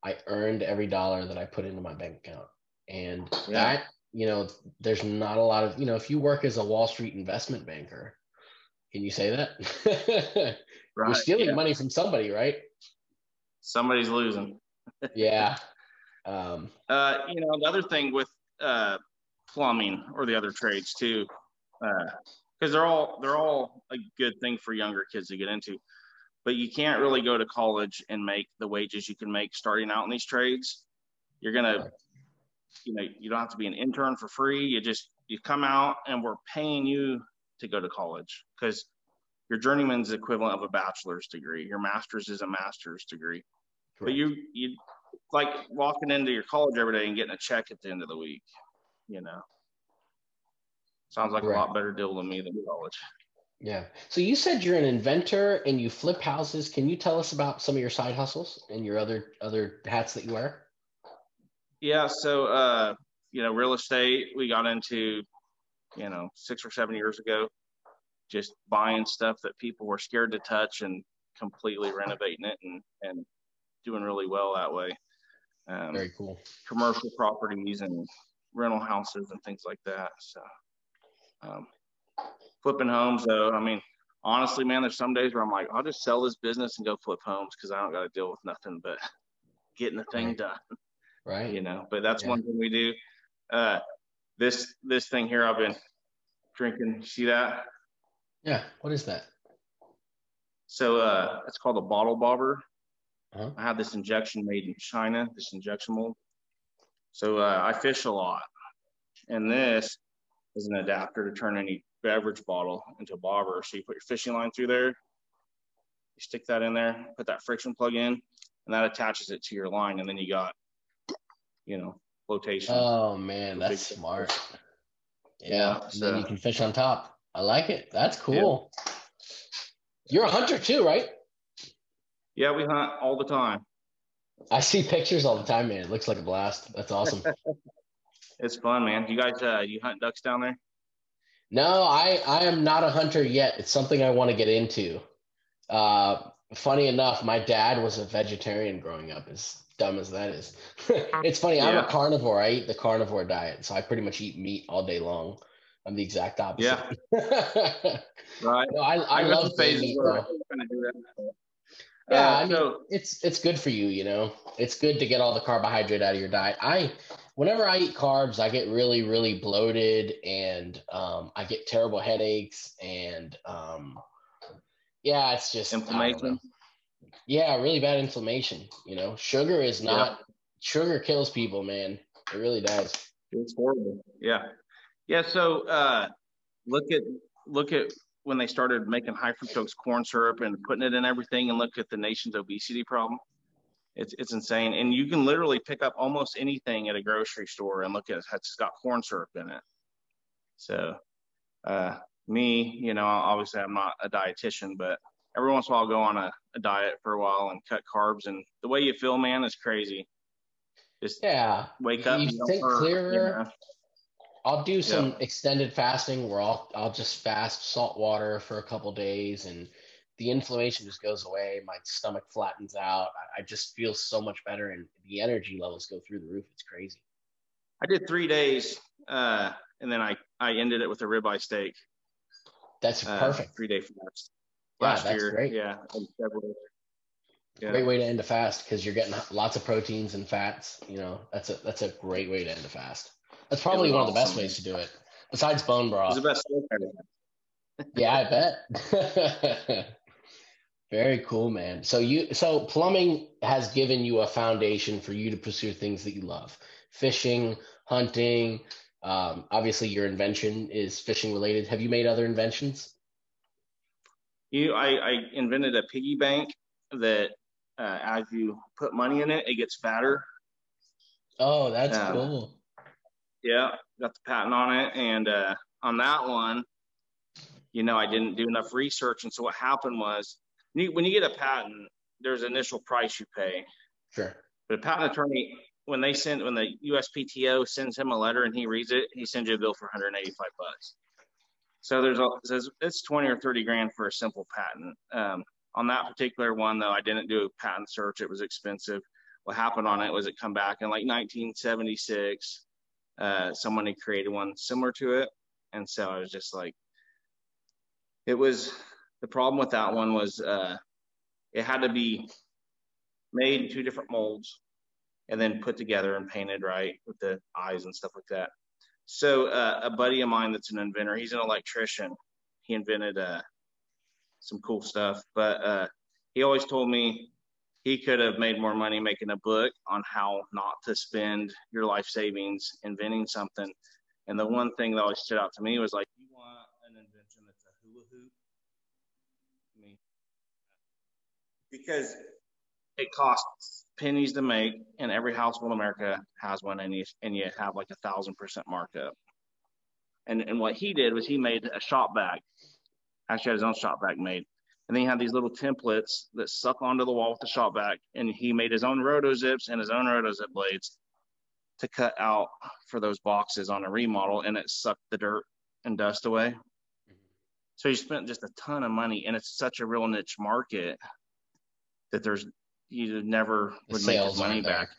I earned every dollar that I put into my bank account. And yeah. that, you know, there's not a lot of, you know, if you work as a Wall Street investment banker, can you say that? right. You're stealing yeah. money from somebody, right? Somebody's losing. yeah. Um, uh, you know, the other thing with uh, plumbing or the other trades too, because uh, they're all they're all a good thing for younger kids to get into. But you can't really go to college and make the wages you can make starting out in these trades. You're gonna, you know, you don't have to be an intern for free. You just you come out and we're paying you to go to college because your journeyman's equivalent of a bachelor's degree. Your master's is a master's degree. Correct. But you you like walking into your college every day and getting a check at the end of the week, you know. Sounds like a lot better deal than me than college. Yeah. So you said you're an inventor and you flip houses. Can you tell us about some of your side hustles and your other other hats that you wear? Yeah. So uh, you know, real estate we got into, you know, six or seven years ago, just buying stuff that people were scared to touch and completely renovating it and and doing really well that way. Um, Very cool. Commercial properties and rental houses and things like that. So um, flipping homes, though, I mean, honestly, man, there's some days where I'm like, I'll just sell this business and go flip homes because I don't got to deal with nothing but getting the thing right. done. Right. You know, but that's yeah. one thing we do. Uh, this this thing here, I've been drinking. See that? Yeah. What is that? So uh, it's called a bottle bobber. Uh-huh. I have this injection made in China, this injection mold. So uh, I fish a lot, and this is an adapter to turn any beverage bottle into a bobber. So you put your fishing line through there, you stick that in there, put that friction plug in, and that attaches it to your line, and then you got, you know, flotation. Oh man, that's smart. Yeah, yeah so, then you can fish on top. I like it. That's cool. Yeah. You're a hunter too, right? Yeah, we hunt all the time. I see pictures all the time, man. It looks like a blast. That's awesome. it's fun, man. You guys, uh, you hunt ducks down there? No, I I am not a hunter yet. It's something I want to get into. Uh, funny enough, my dad was a vegetarian growing up. As dumb as that is, it's funny. I'm a carnivore. I eat the carnivore diet, so I pretty much eat meat all day long. I'm the exact opposite. Yeah. right. No, I I, I love meat. Yeah, uh, I mean, so, it's it's good for you, you know. It's good to get all the carbohydrate out of your diet. I whenever I eat carbs, I get really, really bloated and um, I get terrible headaches and um, yeah, it's just inflammation. Yeah, really bad inflammation. You know, sugar is not yeah. sugar kills people, man. It really does. It's horrible. Yeah. Yeah. So uh, look at look at when they started making high fructose corn syrup and putting it in everything, and look at the nation's obesity problem. It's it's insane, and you can literally pick up almost anything at a grocery store and look at it. It's got corn syrup in it. So, uh, me, you know, obviously I'm not a dietitian, but every once in a while I'll go on a, a diet for a while and cut carbs, and the way you feel, man, is crazy. Just yeah, wake up. You think hurt, clearer. You know? I'll do some yeah. extended fasting where I'll I'll just fast salt water for a couple days and the inflammation just goes away. My stomach flattens out. I, I just feel so much better and the energy levels go through the roof. It's crazy. I did three days uh, and then I, I ended it with a ribeye steak. That's uh, perfect. Three day fast. Last yeah, that's year. great. Yeah. yeah. Great way to end a fast because you're getting lots of proteins and fats. You know, that's a that's a great way to end a fast. That's probably one awesome. of the best ways to do it. Besides bone broth. It's the best yeah, I bet. Very cool, man. So you so plumbing has given you a foundation for you to pursue things that you love. Fishing, hunting, um, obviously your invention is fishing related. Have you made other inventions? You I, I invented a piggy bank that uh, as you put money in it, it gets fatter. Oh, that's um, cool. Yeah, got the patent on it. And uh, on that one, you know, I didn't do enough research. And so what happened was when you get a patent, there's initial price you pay. Sure. But a patent attorney, when they send, when the USPTO sends him a letter and he reads it, he sends you a bill for 185 bucks. So there's a, says it's 20 or 30 grand for a simple patent. Um, on that particular one, though, I didn't do a patent search. It was expensive. What happened on it was it come back in like 1976. Uh, someone had created one similar to it. And so I was just like, it was the problem with that one was uh, it had to be made in two different molds and then put together and painted right with the eyes and stuff like that. So uh, a buddy of mine that's an inventor, he's an electrician. He invented uh, some cool stuff, but uh, he always told me he could have made more money making a book on how not to spend your life savings inventing something. And the one thing that always stood out to me was like, you want an invention that's a hula hoop I mean, because it costs pennies to make, and every household in America has one, and you and you have like a thousand percent markup. And and what he did was he made a shop vac, Actually, had his own shop vac made, and then he had these little templates that suck onto the wall with the shop vac, and he made his own roto zips and his own roto zip blades to cut out for those boxes on a remodel, and it sucked the dirt and dust away. So he spent just a ton of money, and it's such a real niche market that there's you never would make his money back.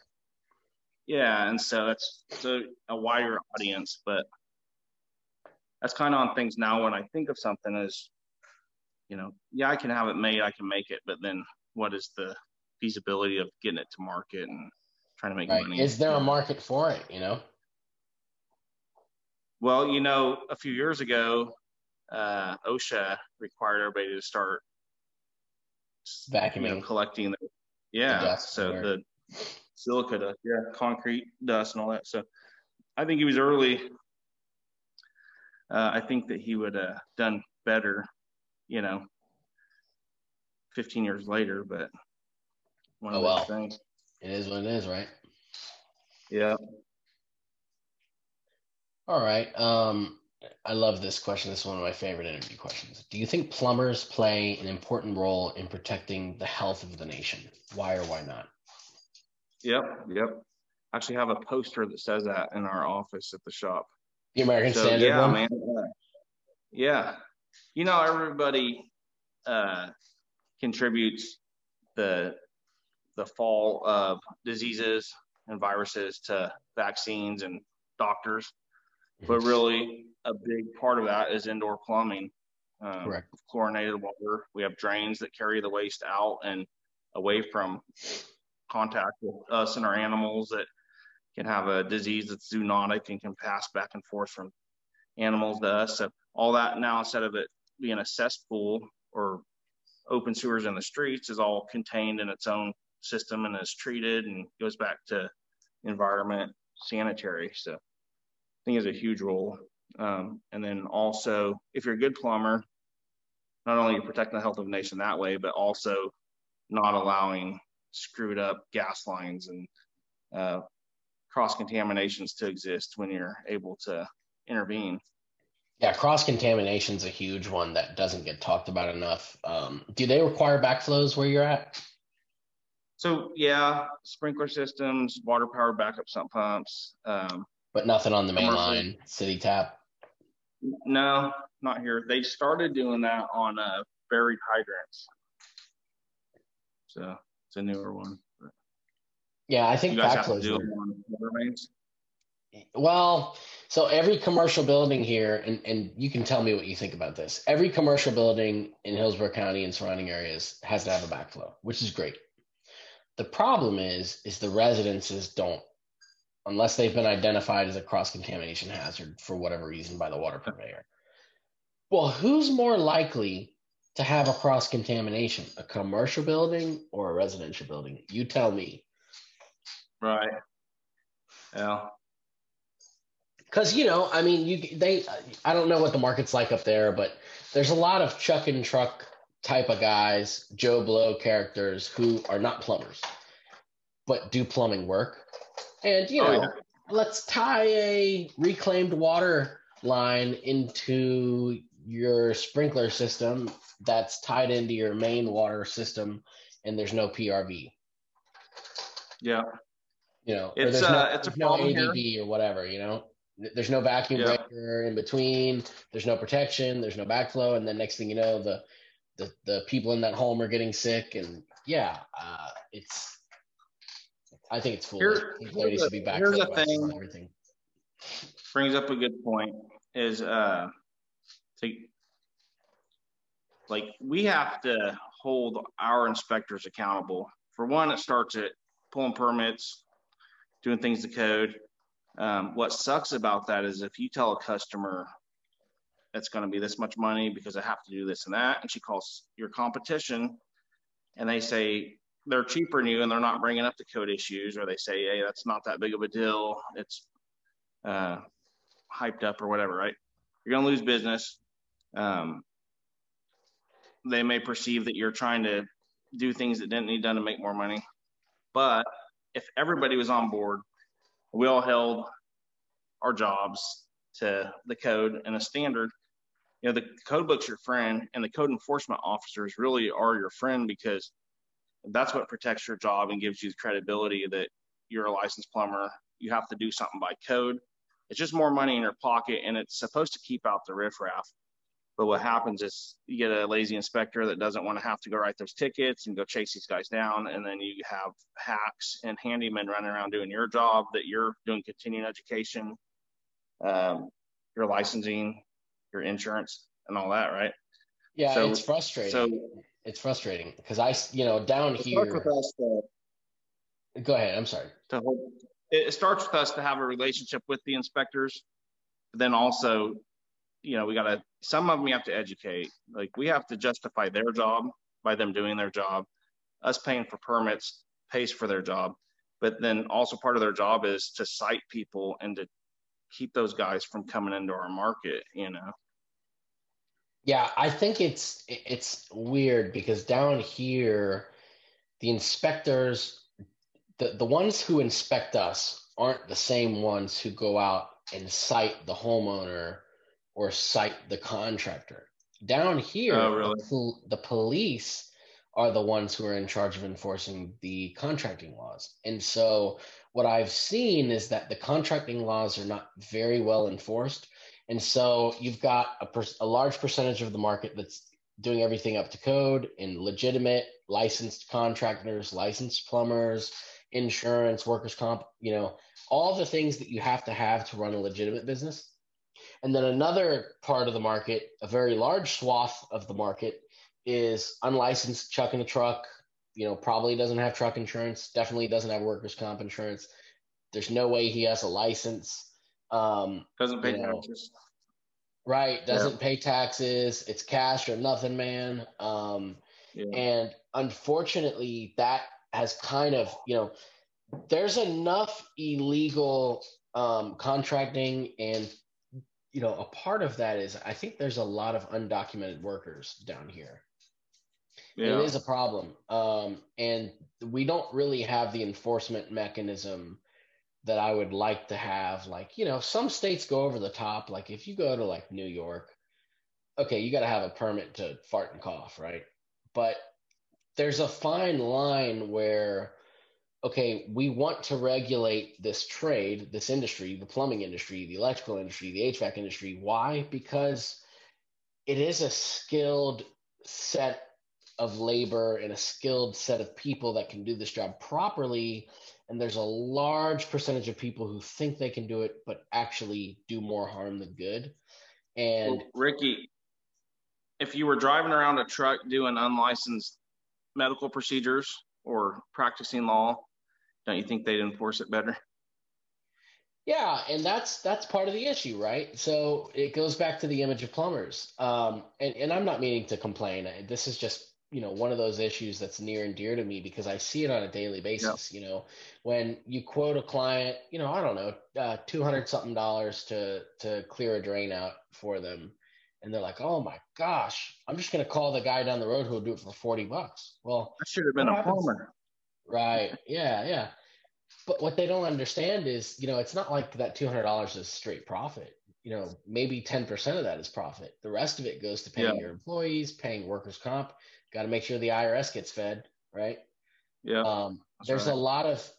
Yeah, and so it's, it's a, a wider audience, but that's kind of on things now. When I think of something as, you know, yeah, I can have it made, I can make it, but then what is the feasibility of getting it to market and trying to make right. money? Is there a market for it? You know. Well, you know, a few years ago, uh, OSHA required everybody to start vacuuming, you know, collecting the yeah. The so the silica dust, yeah, concrete dust and all that. So I think he was early. Uh, I think that he would have done better, you know, 15 years later. But one oh, of well. things. It is what it is, right? Yeah. All right. Um, I love this question. This is one of my favorite interview questions. Do you think plumbers play an important role in protecting the health of the nation? Why or why not? Yep, yep. I actually have a poster that says that in our office at the shop. The American so, Standard yeah, one? man. Yeah. You know, everybody uh, contributes the the fall of diseases and viruses to vaccines and doctors, but really a big part of that is indoor plumbing. Um, Correct. Chlorinated water. We have drains that carry the waste out and away from contact with us and our animals that can have a disease that's zoonotic and can pass back and forth from animals to us. So all that now, instead of it being a cesspool or open sewers in the streets, is all contained in its own system and is treated and goes back to environment sanitary. So I think it's a huge role Um, and then also, if you're a good plumber, not only you're you protecting the health of the nation that way, but also not allowing screwed up gas lines and uh, cross contaminations to exist when you're able to intervene. Yeah, cross contamination is a huge one that doesn't get talked about enough. Um, do they require backflows where you're at? So yeah, sprinkler systems, water powered backup sump pumps. Um, but nothing on the main line, city tap. No, not here. They started doing that on uh, buried hydrants. So it's a newer one. Yeah, I think backflows. Well, so every commercial building here, and, and you can tell me what you think about this. Every commercial building in Hillsborough County and surrounding areas has to have a backflow, which is great. The problem is, is the residences don't, unless they've been identified as a cross contamination hazard for whatever reason by the water purveyor. Well, who's more likely to have a cross contamination, a commercial building or a residential building? You tell me. Right. Yeah. Because you know, I mean, you they, I don't know what the market's like up there, but there's a lot of chuck and truck type of guys, Joe Blow characters who are not plumbers, but do plumbing work. And you oh, know, oh, yeah. let's tie a reclaimed water line into your sprinkler system that's tied into your main water system and there's no PRV. Yeah. You know, it's, no, uh, it's a no ADD here. or whatever, you know. There's no vacuum yeah. breaker in between. There's no protection. There's no backflow, and then next thing you know, the the, the people in that home are getting sick, and yeah, uh, it's. I think it's foolish. Here, needs to be backflow. Here's the thing. Everything brings up a good point. Is uh, to like we have to hold our inspectors accountable. For one, it starts at pulling permits, doing things to code. Um, what sucks about that is if you tell a customer it's going to be this much money because I have to do this and that, and she calls your competition and they say they're cheaper than you and they're not bringing up the code issues, or they say, hey, that's not that big of a deal. It's uh, hyped up or whatever, right? You're going to lose business. Um, they may perceive that you're trying to do things that didn't need done to make more money. But if everybody was on board, we all held our jobs to the code and the standard. You know, the code book's your friend, and the code enforcement officers really are your friend because that's what protects your job and gives you the credibility that you're a licensed plumber. You have to do something by code. It's just more money in your pocket, and it's supposed to keep out the riffraff. But what happens is you get a lazy inspector that doesn't want to have to go write those tickets and go chase these guys down. And then you have hacks and handymen running around doing your job that you're doing continuing education, um, your licensing, your insurance, and all that, right? Yeah, so, it's frustrating. So it's frustrating because I, you know, down here. To, go ahead. I'm sorry. To it starts with us to have a relationship with the inspectors, but then also you know, we got to, some of them we have to educate. Like we have to justify their job by them doing their job. Us paying for permits pays for their job. But then also part of their job is to cite people and to keep those guys from coming into our market, you know? Yeah, I think it's it's weird because down here, the inspectors, the, the ones who inspect us aren't the same ones who go out and cite the homeowner or cite the contractor. Down here, oh, really? the, the police are the ones who are in charge of enforcing the contracting laws. And so what I've seen is that the contracting laws are not very well enforced. And so you've got a, per- a large percentage of the market that's doing everything up to code and legitimate licensed contractors, licensed plumbers, insurance, workers' comp, you know, all the things that you have to have to run a legitimate business. And then another part of the market, a very large swath of the market, is unlicensed chuck in a truck. You know, probably doesn't have truck insurance, definitely doesn't have workers' comp insurance. There's no way he has a license. Um, doesn't pay you know, taxes. Right, doesn't yeah. pay taxes. It's cash or nothing, man. Um, yeah. And unfortunately, that has kind of, you know, there's enough illegal um, contracting and you know, a part of that is I think there's a lot of undocumented workers down here. Yeah. It is a problem. Um, and we don't really have the enforcement mechanism that I would like to have. Like, you know, some states go over the top. Like, if you go to like New York, okay, you got to have a permit to fart and cough, right? But there's a fine line where, okay, we want to regulate this trade, this industry, the plumbing industry, the electrical industry, the HVAC industry. Why? Because it is a skilled set of labor and a skilled set of people that can do this job properly. And there's a large percentage of people who think they can do it, but actually do more harm than good. And well, Ricky, if you were driving around a truck doing unlicensed medical procedures or practicing law, don't you think they'd enforce it better? Yeah, and that's that's part of the issue, right? So it goes back to the image of plumbers. Um, and, and I'm not meaning to complain. This is just you know one of those issues that's near and dear to me because I see it on a daily basis. You know, when you quote a client, you know, I don't know, uh, two hundred something dollars to to clear a drain out for them, and they're like, "Oh my gosh, I'm just gonna call the guy down the road who'll do it for forty bucks." Well, that should have been a happens? plumber. Right? Yeah, yeah. But what they don't understand is, you know, it's not like that two hundred dollars is straight profit. You know, maybe ten percent of that is profit. The rest of it goes to paying yeah. your employees, paying workers' comp. Got to make sure the IRS gets fed, right? Yeah. Um, there's right. a lot of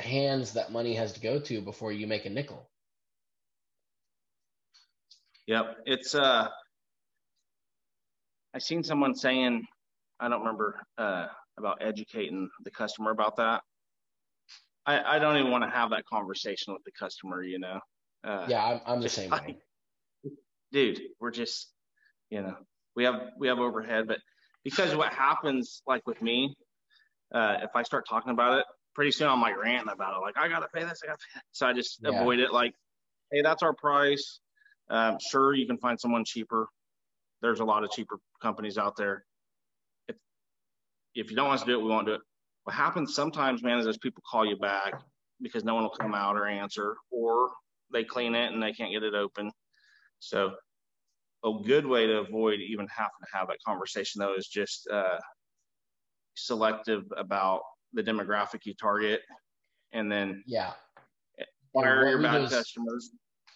hands that money has to go to before you make a nickel. Yep, it's uh I seen someone saying, I don't remember uh, about educating the customer about that. I, I don't even want to have that conversation with the customer, you know. Uh, yeah, I'm, I'm the same way. Dude, we're just, you know, we have we have overhead, but because what happens, like with me, uh, if I start talking about it, pretty soon I'm like ranting about it, like I gotta pay this, I gotta pay. So I just yeah. avoid it. Like, hey, that's our price. Um, sure, you can find someone cheaper there's a lot of cheaper companies out there. If, you don't want us to do it, we won't do it. What happens sometimes, man, is those people call you back because no one will come out or answer, or they clean it and they can't get it open. So a good way to avoid even having to have that conversation though is just uh, selective about the demographic you target and then yeah fire your bad customers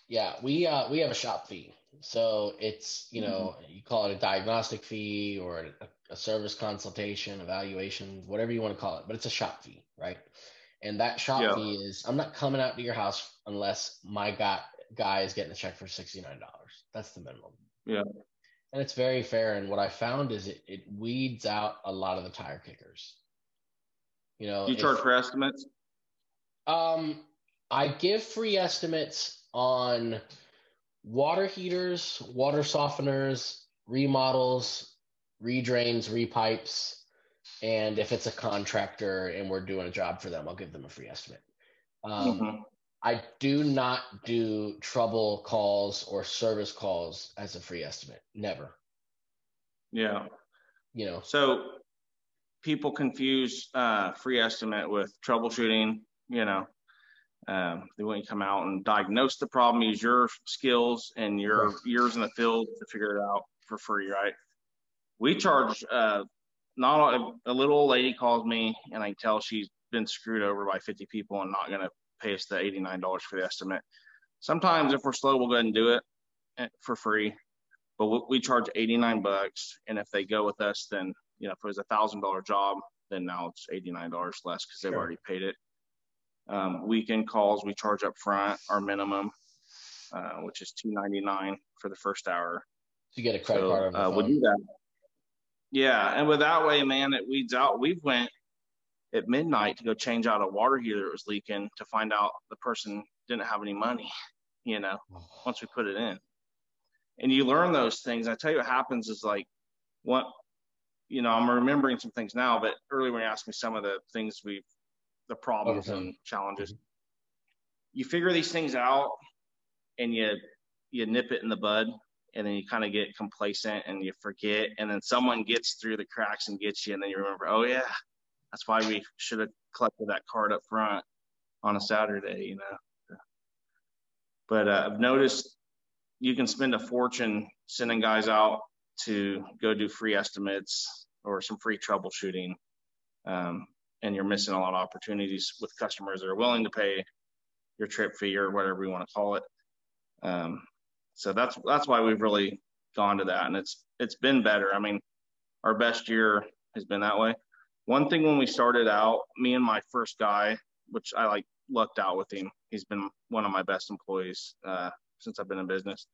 yeah we uh we have a shop fee so it's, you know, mm-hmm. you call it a diagnostic fee or a, a, service consultation, evaluation, whatever you want to call it, but it's a shop fee, right? And that shop yeah. fee is I'm not coming out to your house unless my guy, guy is getting a check for $69. That's the minimum. Yeah. And it's very fair. And what I found is it, it weeds out a lot of the tire kickers. You know, you charge for estimates? Um, I give free estimates on water heaters, water softeners, remodels, redrains, repipes, and if it's a contractor and we're doing a job for them, I'll give them a free estimate. Um, mm-hmm. I do not do trouble calls or service calls as a free estimate. Never. Yeah. You know. So people confuse uh, free estimate with troubleshooting. You know, um, they want you to come out and diagnose the problem, use your skills and your years in the field to figure it out for free, right? We charge, uh, not a, a little old lady calls me and I can tell she's been screwed over by 50 people and not going to pay us the $89 for the estimate. Sometimes if we're slow, we'll go ahead and do it eh, for free, but we charge 89 bucks. And if they go with us, then, you know, if it was a thousand dollar job, then now it's $89 less because they've sure. already paid it. Um, weekend calls we charge up front our minimum, uh, which is two ninety nine for the first hour. To get a credit so, card. Uh, we'll do that. Yeah, and with that way, man, it weeds out. We went at midnight to go change out a water heater that was leaking to find out the person didn't have any money. You know, oh. once we put it in, and you learn those things. I tell you what happens is like, what, you know, I'm remembering some things now, but earlier when you asked me some of the things we've the problems okay. and challenges. Mm-hmm. You figure these things out and you you nip it in the bud and then you kind of get complacent and you forget and then someone gets through the cracks and gets you and then you remember, oh yeah, that's why we should have collected that card up front on a Saturday, you know. But uh, I've noticed you can spend a fortune sending guys out to go do free estimates or some free troubleshooting. Um, and you're missing a lot of opportunities with customers that are willing to pay your trip fee or whatever you want to call it. Um, so that's that's why we've really gone to that, and it's it's been better. I mean, our best year has been that way. One thing when we started out, me and my first guy, which I like lucked out with him. He's been one of my best employees uh, since I've been in business.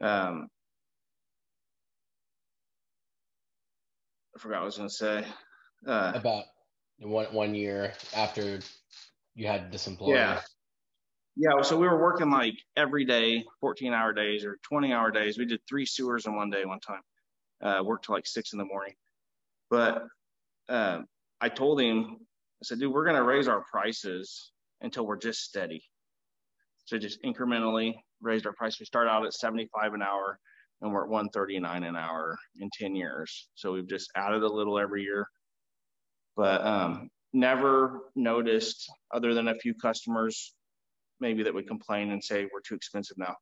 Um, I forgot what I was going to say. Uh, About one one year after you had this employee. Yeah. Yeah, so we were working like every day, 14 hour days or 20 hour days. We did three sewers in one day one time. Uh, worked till like six in the morning. But uh, I told him, I said, dude, we're going to raise our prices until we're just steady. So just incrementally raised our price. We start out at 75 an hour and we're at 139 an hour in 10 years. So we've just added a little every year. But um, never noticed, other than a few customers maybe that would complain and say we're too expensive now.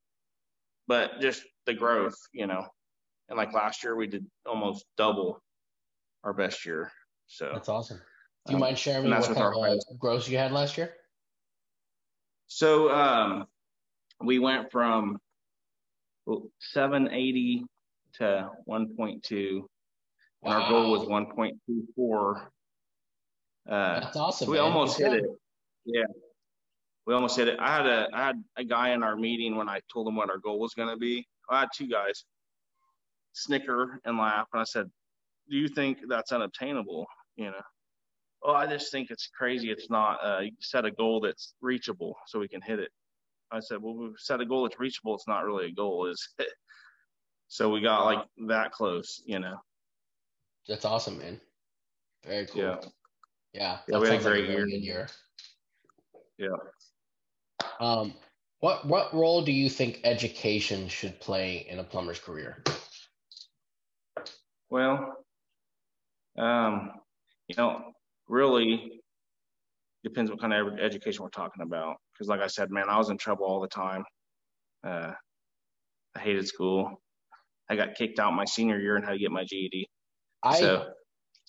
But just the growth, you know. And like last year, we did almost double our best year. So that's awesome. Do you um, mind sharing me what kind of uh, growth you had last year? So um, we went from 780 to 1.2, wow. and our goal was 1.24. Uh, That's awesome. We man. almost hit it. Yeah, we almost hit it. I had a I had a guy in our meeting when I told him what our goal was going to be. I had two guys snicker and laugh, and I said, "Do you think that's unobtainable?" You know, oh, I just think it's crazy. It's not. Uh, you set a goal that's reachable so we can hit it. I said, well, we've set a goal that's reachable. It's not really a goal, is it? So we got like that close, you know. That's awesome, man. Very cool. Yeah. Yeah. Yeah, we had a great year. year. Yeah. Um, what what role do you think education should play in a plumber's career? Well, um, you know, really depends what kind of education we're talking about. Because, like I said, man, I was in trouble all the time. Uh, I hated school. I got kicked out my senior year and had to get my GED. I so,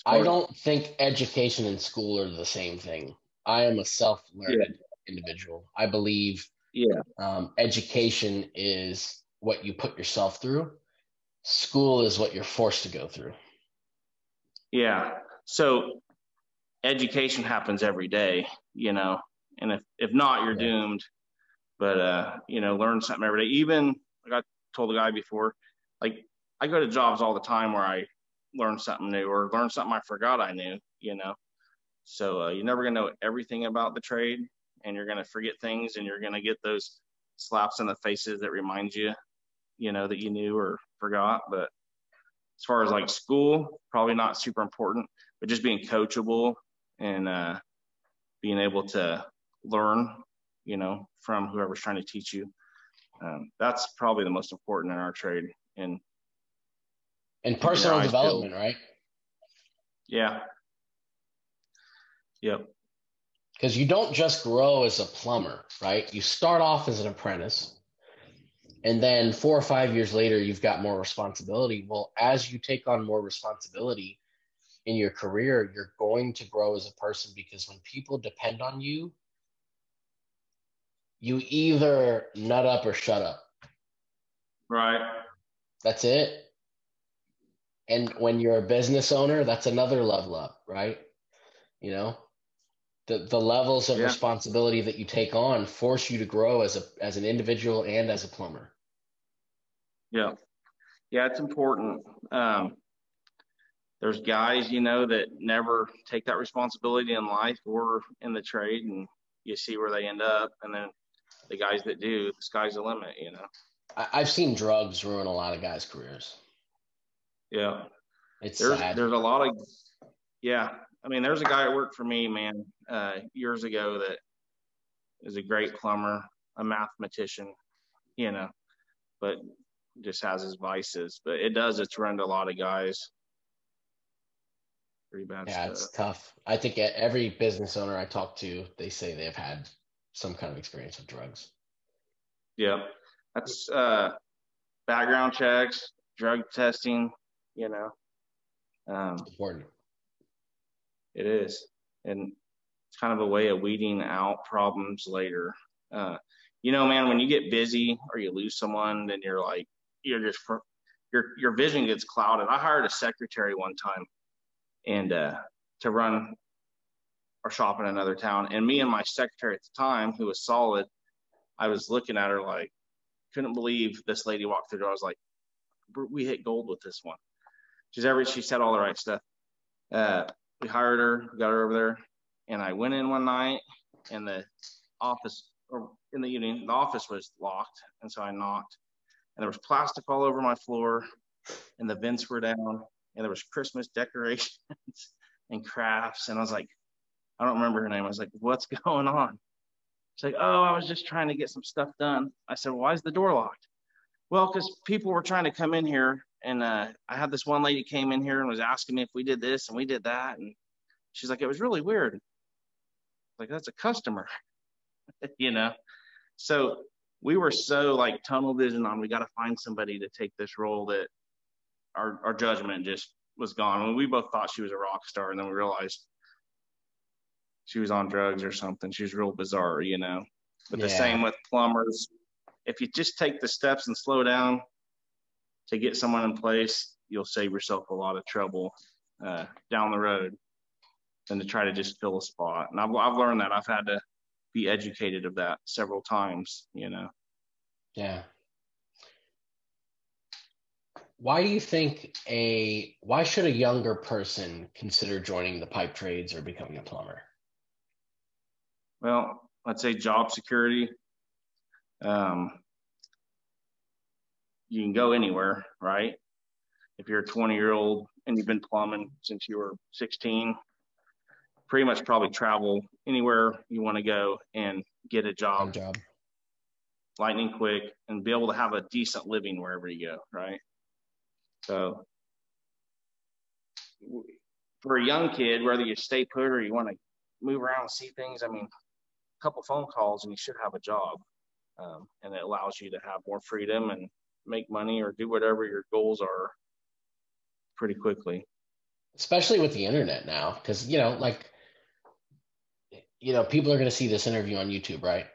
I don't think education and school are the same thing. I am a self-learned yeah. Individual. I believe yeah. Um, education is what you put yourself through. School is what you're forced to go through. Yeah. So education happens every day, you know, and if, if not, you're yeah. doomed. But, uh, you know, learn something every day. Even like I told the guy before, like I go to jobs all the time where I learn something new or learn something I forgot I knew, you know. So uh, you're never going to know everything about the trade and you're going to forget things and you're going to get those slaps in the faces that remind you, you know, that you knew or forgot. But as far as like school, probably not super important, but just being coachable and uh, being able to learn, you know, from whoever's trying to teach you. Um, that's probably the most important in our trade. And and personal development, right? Yeah. Yep. Because you don't just grow as a plumber, right? You start off as an apprentice, and then four or five years later, you've got more responsibility. Well, as you take on more responsibility, in your career, you're going to grow as a person because when people depend on you, you either nut up or shut up. Right. That's it. And when you're a business owner, that's another level up, right? You know, the the levels of yeah. responsibility that you take on force you to grow as a as an individual and as a plumber. Yeah. Yeah, it's important. Um, there's guys, you know, that never take that responsibility in life or in the trade, and you see where they end up. And then the guys that do, the sky's the limit, you know. I've seen drugs ruin a lot of guys' careers. Yeah, it's there's sad. there's a lot of yeah. I mean, there's a guy that worked for me, man, uh, years ago that is a great plumber, a mathematician, you know, but just has his vices. But it does it's run to a lot of guys pretty bad yeah, stuff. it's tough. I think every business owner I talk to, they say they've had some kind of experience with drugs. Yeah, that's uh, background checks, drug testing, you know. Um, Important. It is. And it's kind of a way of weeding out problems later. Uh, you know, man, when you get busy or you lose someone, then you're like, you're just, your, your vision gets clouded. I hired a secretary one time and, uh, to run our shop in another town. And me and my secretary at the time, who was solid, I was looking at her like, couldn't believe this lady walked through. I was like, we hit gold with this one. She's every, she said all the right stuff. Uh, we hired her, got her over there, and I went in one night, and the office, or in the evening, the office was locked, and so I knocked, and there was plastic all over my floor, and the vents were down, and there was Christmas decorations and crafts, and I was like, I don't remember her name. I was like, what's going on? She's like, oh, I was just trying to get some stuff done. I said, why is the door locked? Well, because people were trying to come in here and uh, I had this one lady came in here and was asking me if we did this and we did that, and she's like, it was really weird. Like that's a customer, you know. So we were so like tunnel vision on we got to find somebody to take this role that our our judgment just was gone. Mean, we both thought she was a rock star, and then we realized she was on drugs or something. She was real bizarre, you know. But yeah. the same with plumbers. If you just take the steps and slow down, to get someone in place, you'll save yourself a lot of trouble uh, down the road than to try to just fill a spot. And I've, I've learned that. I've had to be educated of that several times, you know. Yeah. Why do you think a why should a younger person consider joining the pipe trades or becoming a plumber? Well, I'd say job security. Um, you can go anywhere, right? If you're a 20 year old and you've been plumbing since you were 16, pretty much probably travel anywhere you want to go and get a job, job, lightning quick, and be able to have a decent living wherever you go, right? So, for a young kid, whether you stay put or you want to move around and see things, I mean, a couple phone calls and you should have a job. Um, and it allows you to have more freedom and make money or do whatever your goals are pretty quickly. Especially with the internet now, because you know, like, you know, people are going to see this interview on YouTube, right?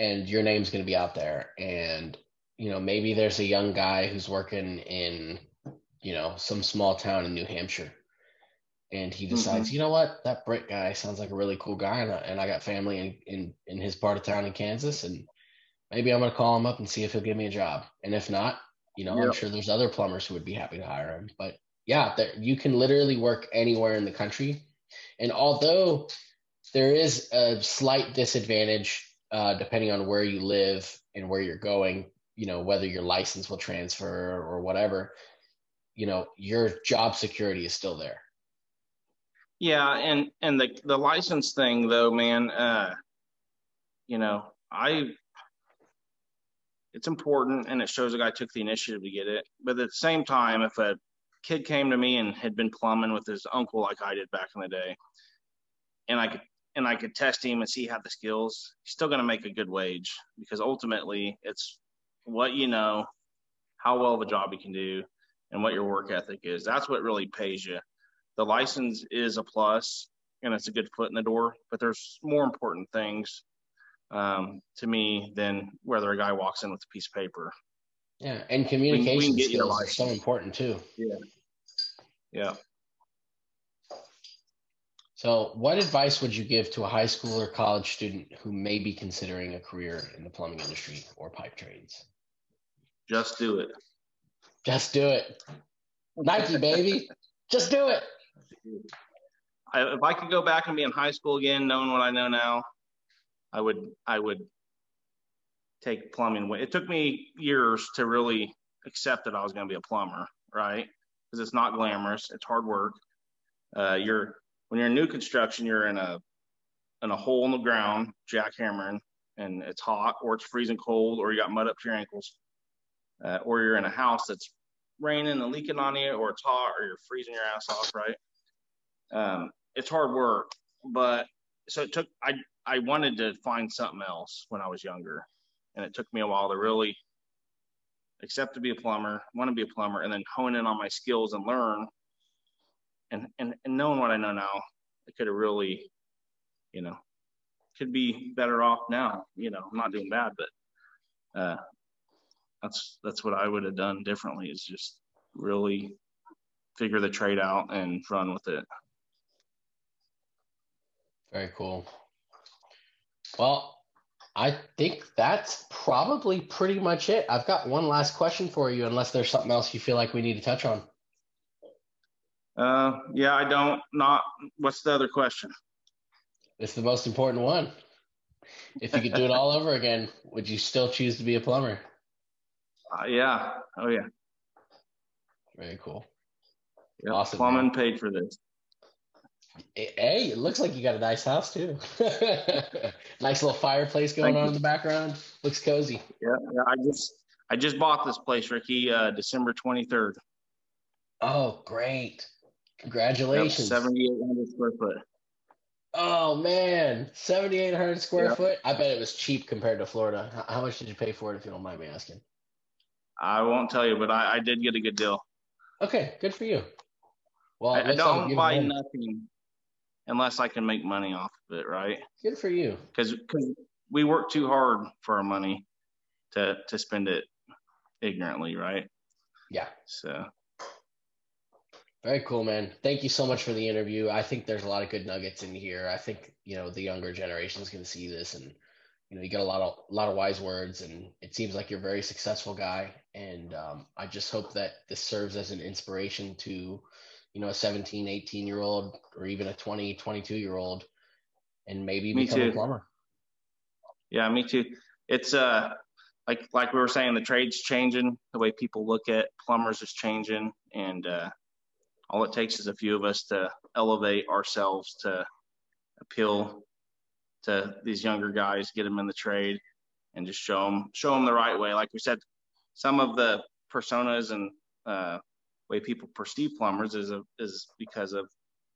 And your name's going to be out there, and you know, maybe there's a young guy who's working in, you know, some small town in New Hampshire, and he decides, mm-hmm. you know what, that Britt guy sounds like a really cool guy, and I, and I got family in, in in his part of town in Kansas, and maybe I'm going to call him up and see if he'll give me a job. And if not, you know, yep. I'm sure there's other plumbers who would be happy to hire him. But yeah, there, you can literally work anywhere in the country. And although there is a slight disadvantage uh, depending on where you live and where you're going, you know, whether your license will transfer or whatever, you know, your job security is still there. Yeah, and and the the license thing though, man, uh, you know, I it's important and it shows a guy took the initiative to get it. But at the same time, if a kid came to me and had been plumbing with his uncle like I did back in the day, and I could and I could test him and see had the skills, he's still going to make a good wage because ultimately it's what you know, how well of a job you can do, and what your work ethic is. That's what really pays you. The license is a plus and it's a good foot in the door, but there's more important things um, to me than whether a guy walks in with a piece of paper. Yeah, and communication we, we skills are so important too. Yeah. Yeah. So, what advice would you give to a high school or college student who may be considering a career in the plumbing industry or pipe trades? Just do it. Just do it. Nike, baby. Just do it. I, if I could go back and be in high school again, knowing what I know now, I would I would take plumbing. It took me years to really accept that I was going to be a plumber, right? Because it's not glamorous. It's hard work. Uh, you're when you're in new construction, you're in a in a hole in the ground, jackhammering, and it's hot, or it's freezing cold, or you got mud up to your ankles, uh, or you're in a house that's raining and leaking on you, or it's hot, or you're freezing your ass off, right? Um, it's hard work, but so it took I I wanted to find something else when I was younger, and it took me a while to really accept to be a plumber, want to be a plumber, and then hone in on my skills and learn. And and, and knowing what I know now, I could have really, you know, could be better off now. You know, I'm not doing bad, but uh, that's that's what I would have done differently. Is just really figure the trade out and run with it. Very cool. Well, I think that's probably pretty much it. I've got one last question for you, unless there's something else you feel like we need to touch on. Uh, yeah, I don't. Not. What's the other question? It's the most important one. If you could do it all over again, would you still choose to be a plumber? Uh, yeah. Oh yeah. Very cool. Yep. Awesome. Plumbing man. paid for this. Hey, it looks like you got a nice house too. nice little fireplace going Thank on you. in the background. Looks cozy. Yeah, yeah, I just I just bought this place, Ricky, uh, December twenty third. Oh, great! Congratulations. Yep, Seventy eight hundred square foot. Oh man, seventy eight hundred square yep. foot. I bet it was cheap compared to Florida. How much did you pay for it, if you don't mind me asking? I won't tell you, but I, I did get a good deal. Okay, good for you. Well, I, I don't buy nothing unless I can make money off of it, right? Good for you. Because because we work too hard for our money to to spend it ignorantly, right? Yeah. So. Very cool, man. Thank you so much for the interview. I think there's a lot of good nuggets in here. I think you know the younger generation is going to see this, and you know you get a lot of a lot of wise words, and it seems like you're a very successful guy. And um, I just hope that this serves as an inspiration to you know, a 17, 18 year old or even a 20, 22 year old and maybe me become too. a plumber. Yeah, me too. It's uh like like we were saying, the trade's changing, the way people look at plumbers is changing, and uh, all it takes is a few of us to elevate ourselves to appeal to these younger guys, get them in the trade, and just show them show them the right way. Like we said, some of the personas and uh, way people perceive plumbers is a, is because of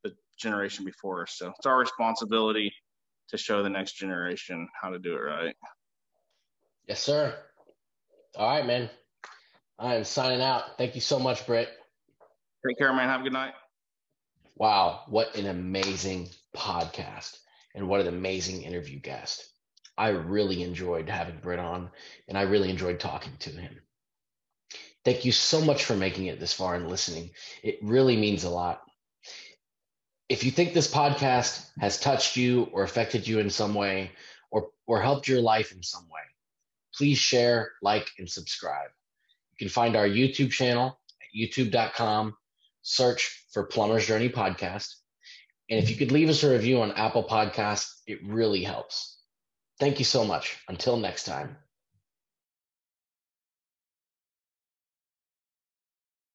the generation before us. So it's our responsibility to show the next generation how to do it right. Yes, sir. All right, man. I am signing out. Thank you so much, Britt. Take care, man. Have a good night. Wow, what an amazing podcast and what an amazing interview guest. I really enjoyed having Britt on and I really enjoyed talking to him. Thank you so much for making it this far and listening. It really means a lot. If you think this podcast has touched you or affected you in some way or, or helped your life in some way, please share, like, and subscribe. You can find our YouTube channel at youtube.com, search for Plumber's Journey Podcast. And if you could leave us a review on Apple Podcasts, it really helps. Thank you so much. Until next time.